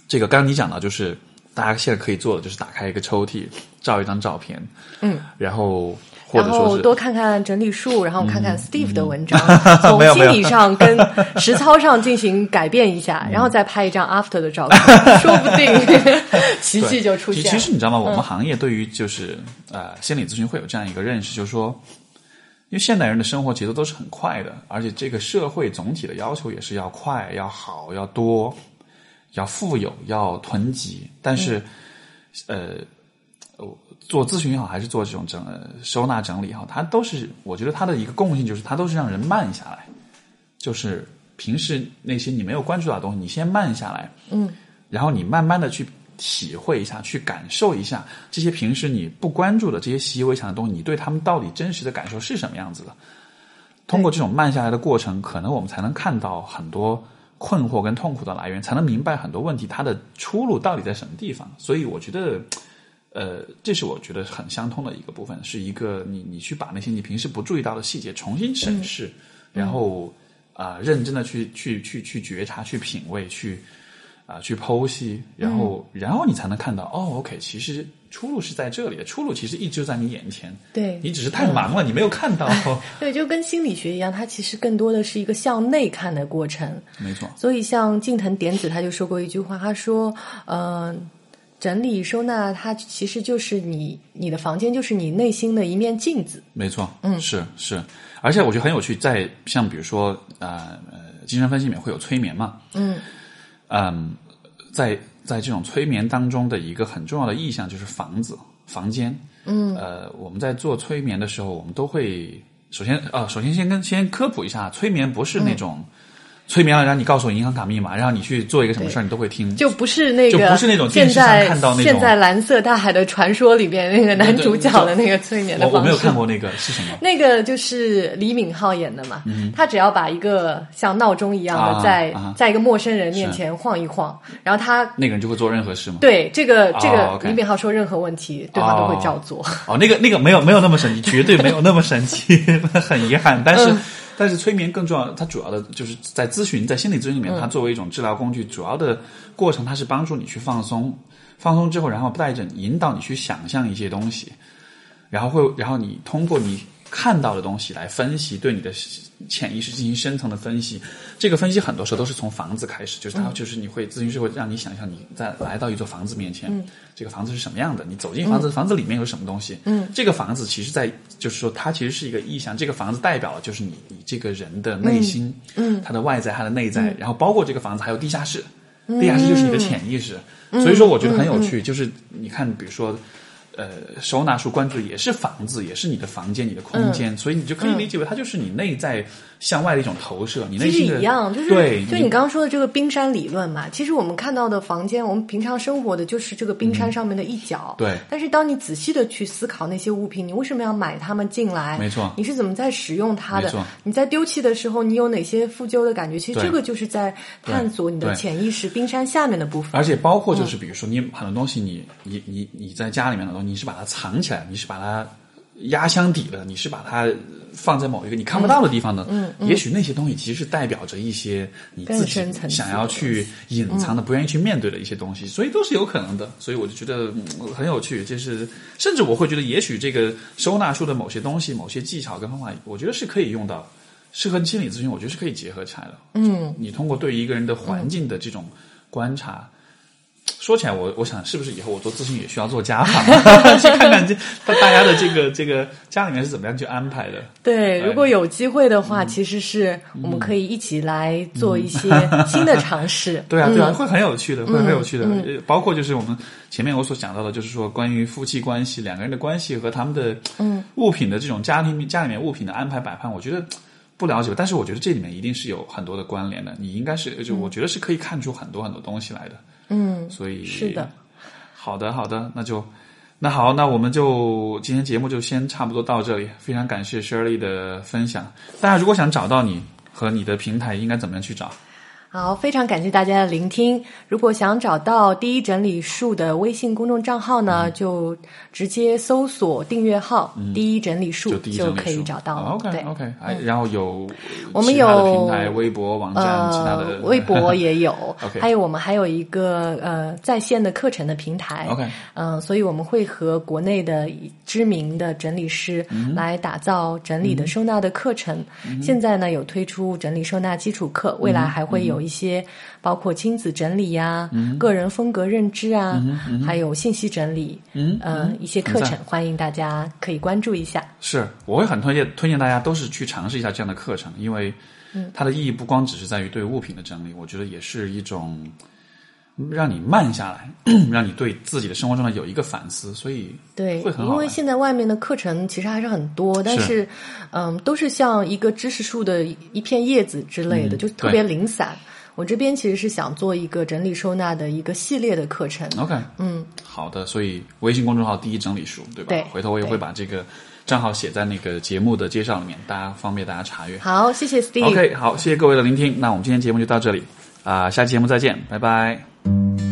Speaker 1: 这个刚刚你讲到，就是大家现在可以做的，就是打开一个抽屉，照一张照片，
Speaker 2: 嗯，
Speaker 1: 然后。或
Speaker 2: 然
Speaker 1: 者说
Speaker 2: 多看看整理术，然后看看 Steve 的文章，从心理上跟实操上进行改变一下，然后再拍一张 after 的照片，说不定 奇迹就出
Speaker 1: 其
Speaker 2: 现。
Speaker 1: 其实你知道吗？我们行业对于就是呃心理咨询会有这样一个认识，就是说，因为现代人的生活节奏都是很快的，而且这个社会总体的要求也是要快、要好、要多、要富有、要囤积，但是、呃。做咨询也好，还是做这种整呃收纳整理也好，它都是我觉得它的一个共性就是它都是让人慢下来，就是平时那些你没有关注到的东西，你先慢下来，
Speaker 2: 嗯，
Speaker 1: 然后你慢慢的去体会一下，去感受一下这些平时你不关注的这些习以为常的东西，你对他们到底真实的感受是什么样子的？通过这种慢下来的过程，可能我们才能看到很多困惑跟痛苦的来源，才能明白很多问题它的出路到底在什么地方。所以我觉得。呃，这是我觉得很相通的一个部分，是一个你你去把那些你平时不注意到的细节重新审视，然后啊、认真的去去去去觉察、去品味、去啊、去剖析，然后、然后你才能看到哦，OK，其实出路是在这里的，出路其实一直就在你眼前，
Speaker 2: 对
Speaker 1: 你只是太忙了，你没有看到。
Speaker 2: 对，就跟心理学一样，它其实更多的是一个向内看的过程。
Speaker 1: 没错，
Speaker 2: 所以，像近藤典子他就说过一句话，他说：“嗯、整理收纳，它其实就是你你的房间，就是你内心的一面镜子。
Speaker 1: 没错，嗯，是是，而且我觉得很有趣，在像比如说啊呃精神分析里面会有催眠嘛，
Speaker 2: 嗯
Speaker 1: 嗯，在在这种催眠当中的一个很重要的意象就是房子、房间。
Speaker 2: 嗯，
Speaker 1: 呃，我们在做催眠的时候，我们都会首先啊、首先先跟先科普一下，催眠不是那种、催眠了让你告诉我银行卡密码，然后你去做一个什么事儿，你都会听。
Speaker 2: 就不是那个，
Speaker 1: 就不是那种电视上
Speaker 2: 现在
Speaker 1: 看到那种
Speaker 2: 现在蓝色大海的传说里边那个男主角的那个催眠的方式。
Speaker 1: 我我没有看过那个是什么。
Speaker 2: 那个就是李敏镐演的嘛，他只要把一个像闹钟一样的在、
Speaker 1: 啊
Speaker 2: 在一个陌生人面前晃一晃，然后他
Speaker 1: 那个人就会做任何事吗？
Speaker 2: 对这个这个李敏镐说任何问题，对方都会照做。
Speaker 1: 哦，那个那个没有没有那么神奇，绝对没有那么神奇，很遗憾。但是、
Speaker 2: 嗯
Speaker 1: 但是催眠更重要，它主要的就是在咨询，在心理咨询里面，它作为一种治疗工具，主要的过程它是帮助你去放松，放松之后，然后带着引导你去想象一些东西，然后会然后你通过你看到的东西来分析，对你的潜意识进行深层的分析。这个分析很多时候都是从房子开始，就是它就是你会咨询师会让你想象你在来到一座房子面前，这个房子是什么样的？你走进房子，房子里面有什么东西？嗯，这个房子其实在就是说它其实是一个意象，这个房子代表了就是你你这个人的内心，嗯，它的外在，它的内在，然后包括这个房子还有地下室，地下室就是你的潜意识。所以说，我觉得很有趣，就是你看，比如说。呃，收纳术关注的也是房子，也是你的房间、你的空间，所以你就可以理解为它就是你内在向外的一种投射。你内
Speaker 2: 其实
Speaker 1: 心
Speaker 2: 一样，就是
Speaker 1: 对，
Speaker 2: 就你刚刚说的这个冰山理论嘛。其实我们看到的房间，我们平常生活的就是这个冰山上面的一角。
Speaker 1: 对
Speaker 2: 但是当你仔细的去思考那些物品，你为什么要买它们进来？
Speaker 1: 没错
Speaker 2: 你是怎么在使用它的
Speaker 1: 没错？
Speaker 2: 你在丢弃的时候，你有哪些负疚的感觉？其实这个就是在探索你的潜意识冰山下面的部分。
Speaker 1: 而且包括就是比如说你很多东西你，你你你在家里面的东西，你是把它藏起来，你是把它压箱底的，你是把它放在某一个你看不到的地方呢。嗯，也许那些东西其实是代表着一些你自己想要去隐藏的、不愿意去面对的一些东西，所以都是有可能的。所以我就觉得、嗯、很有趣，就是甚至我会觉得，也许这个收纳术的某些东西、某些技巧跟方法，我觉得是可以用到。是和心理咨询，我觉得是可以结合起来的。嗯，你通过对于一个人的环境的这种观察，说起来，我我想是不是以后我做咨询也需要做家访，去看看这大大家的这个这个家里面是怎么样去安排的。
Speaker 2: 对，如果有机会的话，其实是我们可以一起来做一些新的尝试。
Speaker 1: 对啊，对啊，会很有趣的，会很有趣的。包括就是我们前面我所讲到的，就是说关于夫妻关系、两个人的关系和他们的嗯物品的这种家庭家里面物品的安排摆盘，我觉得不了解，但是我觉得这里面一定是有很多的关联的。你应该是就我觉得是可以看出很多很多东西来的。
Speaker 2: 嗯，
Speaker 1: 所以
Speaker 2: 是的，
Speaker 1: 好的，好的，那就那好，那我们就今天节目就先差不多到这里。非常感谢 Shirley 的分享。大家如果想找到你和你的平台，应该怎么样去找？
Speaker 2: 好，非常感谢大家的聆听。如果想找到第一整理术的微信公众账号呢，就直接搜索订阅号“第一整理术”就可以找到了。
Speaker 1: OK OK，哎，然后有
Speaker 2: 我们有
Speaker 1: 平台、微博、网站，其他的
Speaker 2: 微博也有。
Speaker 1: OK，
Speaker 2: 还有我们还有一个呃在线的课程的平台。
Speaker 1: OK，
Speaker 2: 嗯，所以我们会和国内的知名的整理师来打造整理的收纳的课程。现在呢，有推出整理收纳基础课，未来还会有。一些包括亲子整理呀、个人风格认知啊，还有信息整理，嗯，一些课程，欢迎大家可以关注一下。
Speaker 1: 是，我会很推荐推荐大家都是去尝试一下这样的课程，因为它的意义不光只是在于对物品的整理，我觉得也是一种让你慢下来，让你对自己的生活状态有一个反思，所以
Speaker 2: 对，
Speaker 1: 会很
Speaker 2: 好。因为现在外面的课程其实还是很多，但是嗯，都是像一个知识树的一片叶子之类的，就特别零散。我这边其实是想做一个整理收纳的一个系列的课程。
Speaker 1: OK，
Speaker 2: 嗯，
Speaker 1: 好的，所以微信公众号第一整理书，对吧？
Speaker 2: 对，
Speaker 1: 回头我也会把这个账号写在那个节目的介绍里面，大家方便大家查阅。
Speaker 2: 好，谢谢 Steve。
Speaker 1: OK，好，谢谢各位的聆听，那我们今天节目就到这里啊，下期节目再见，拜拜。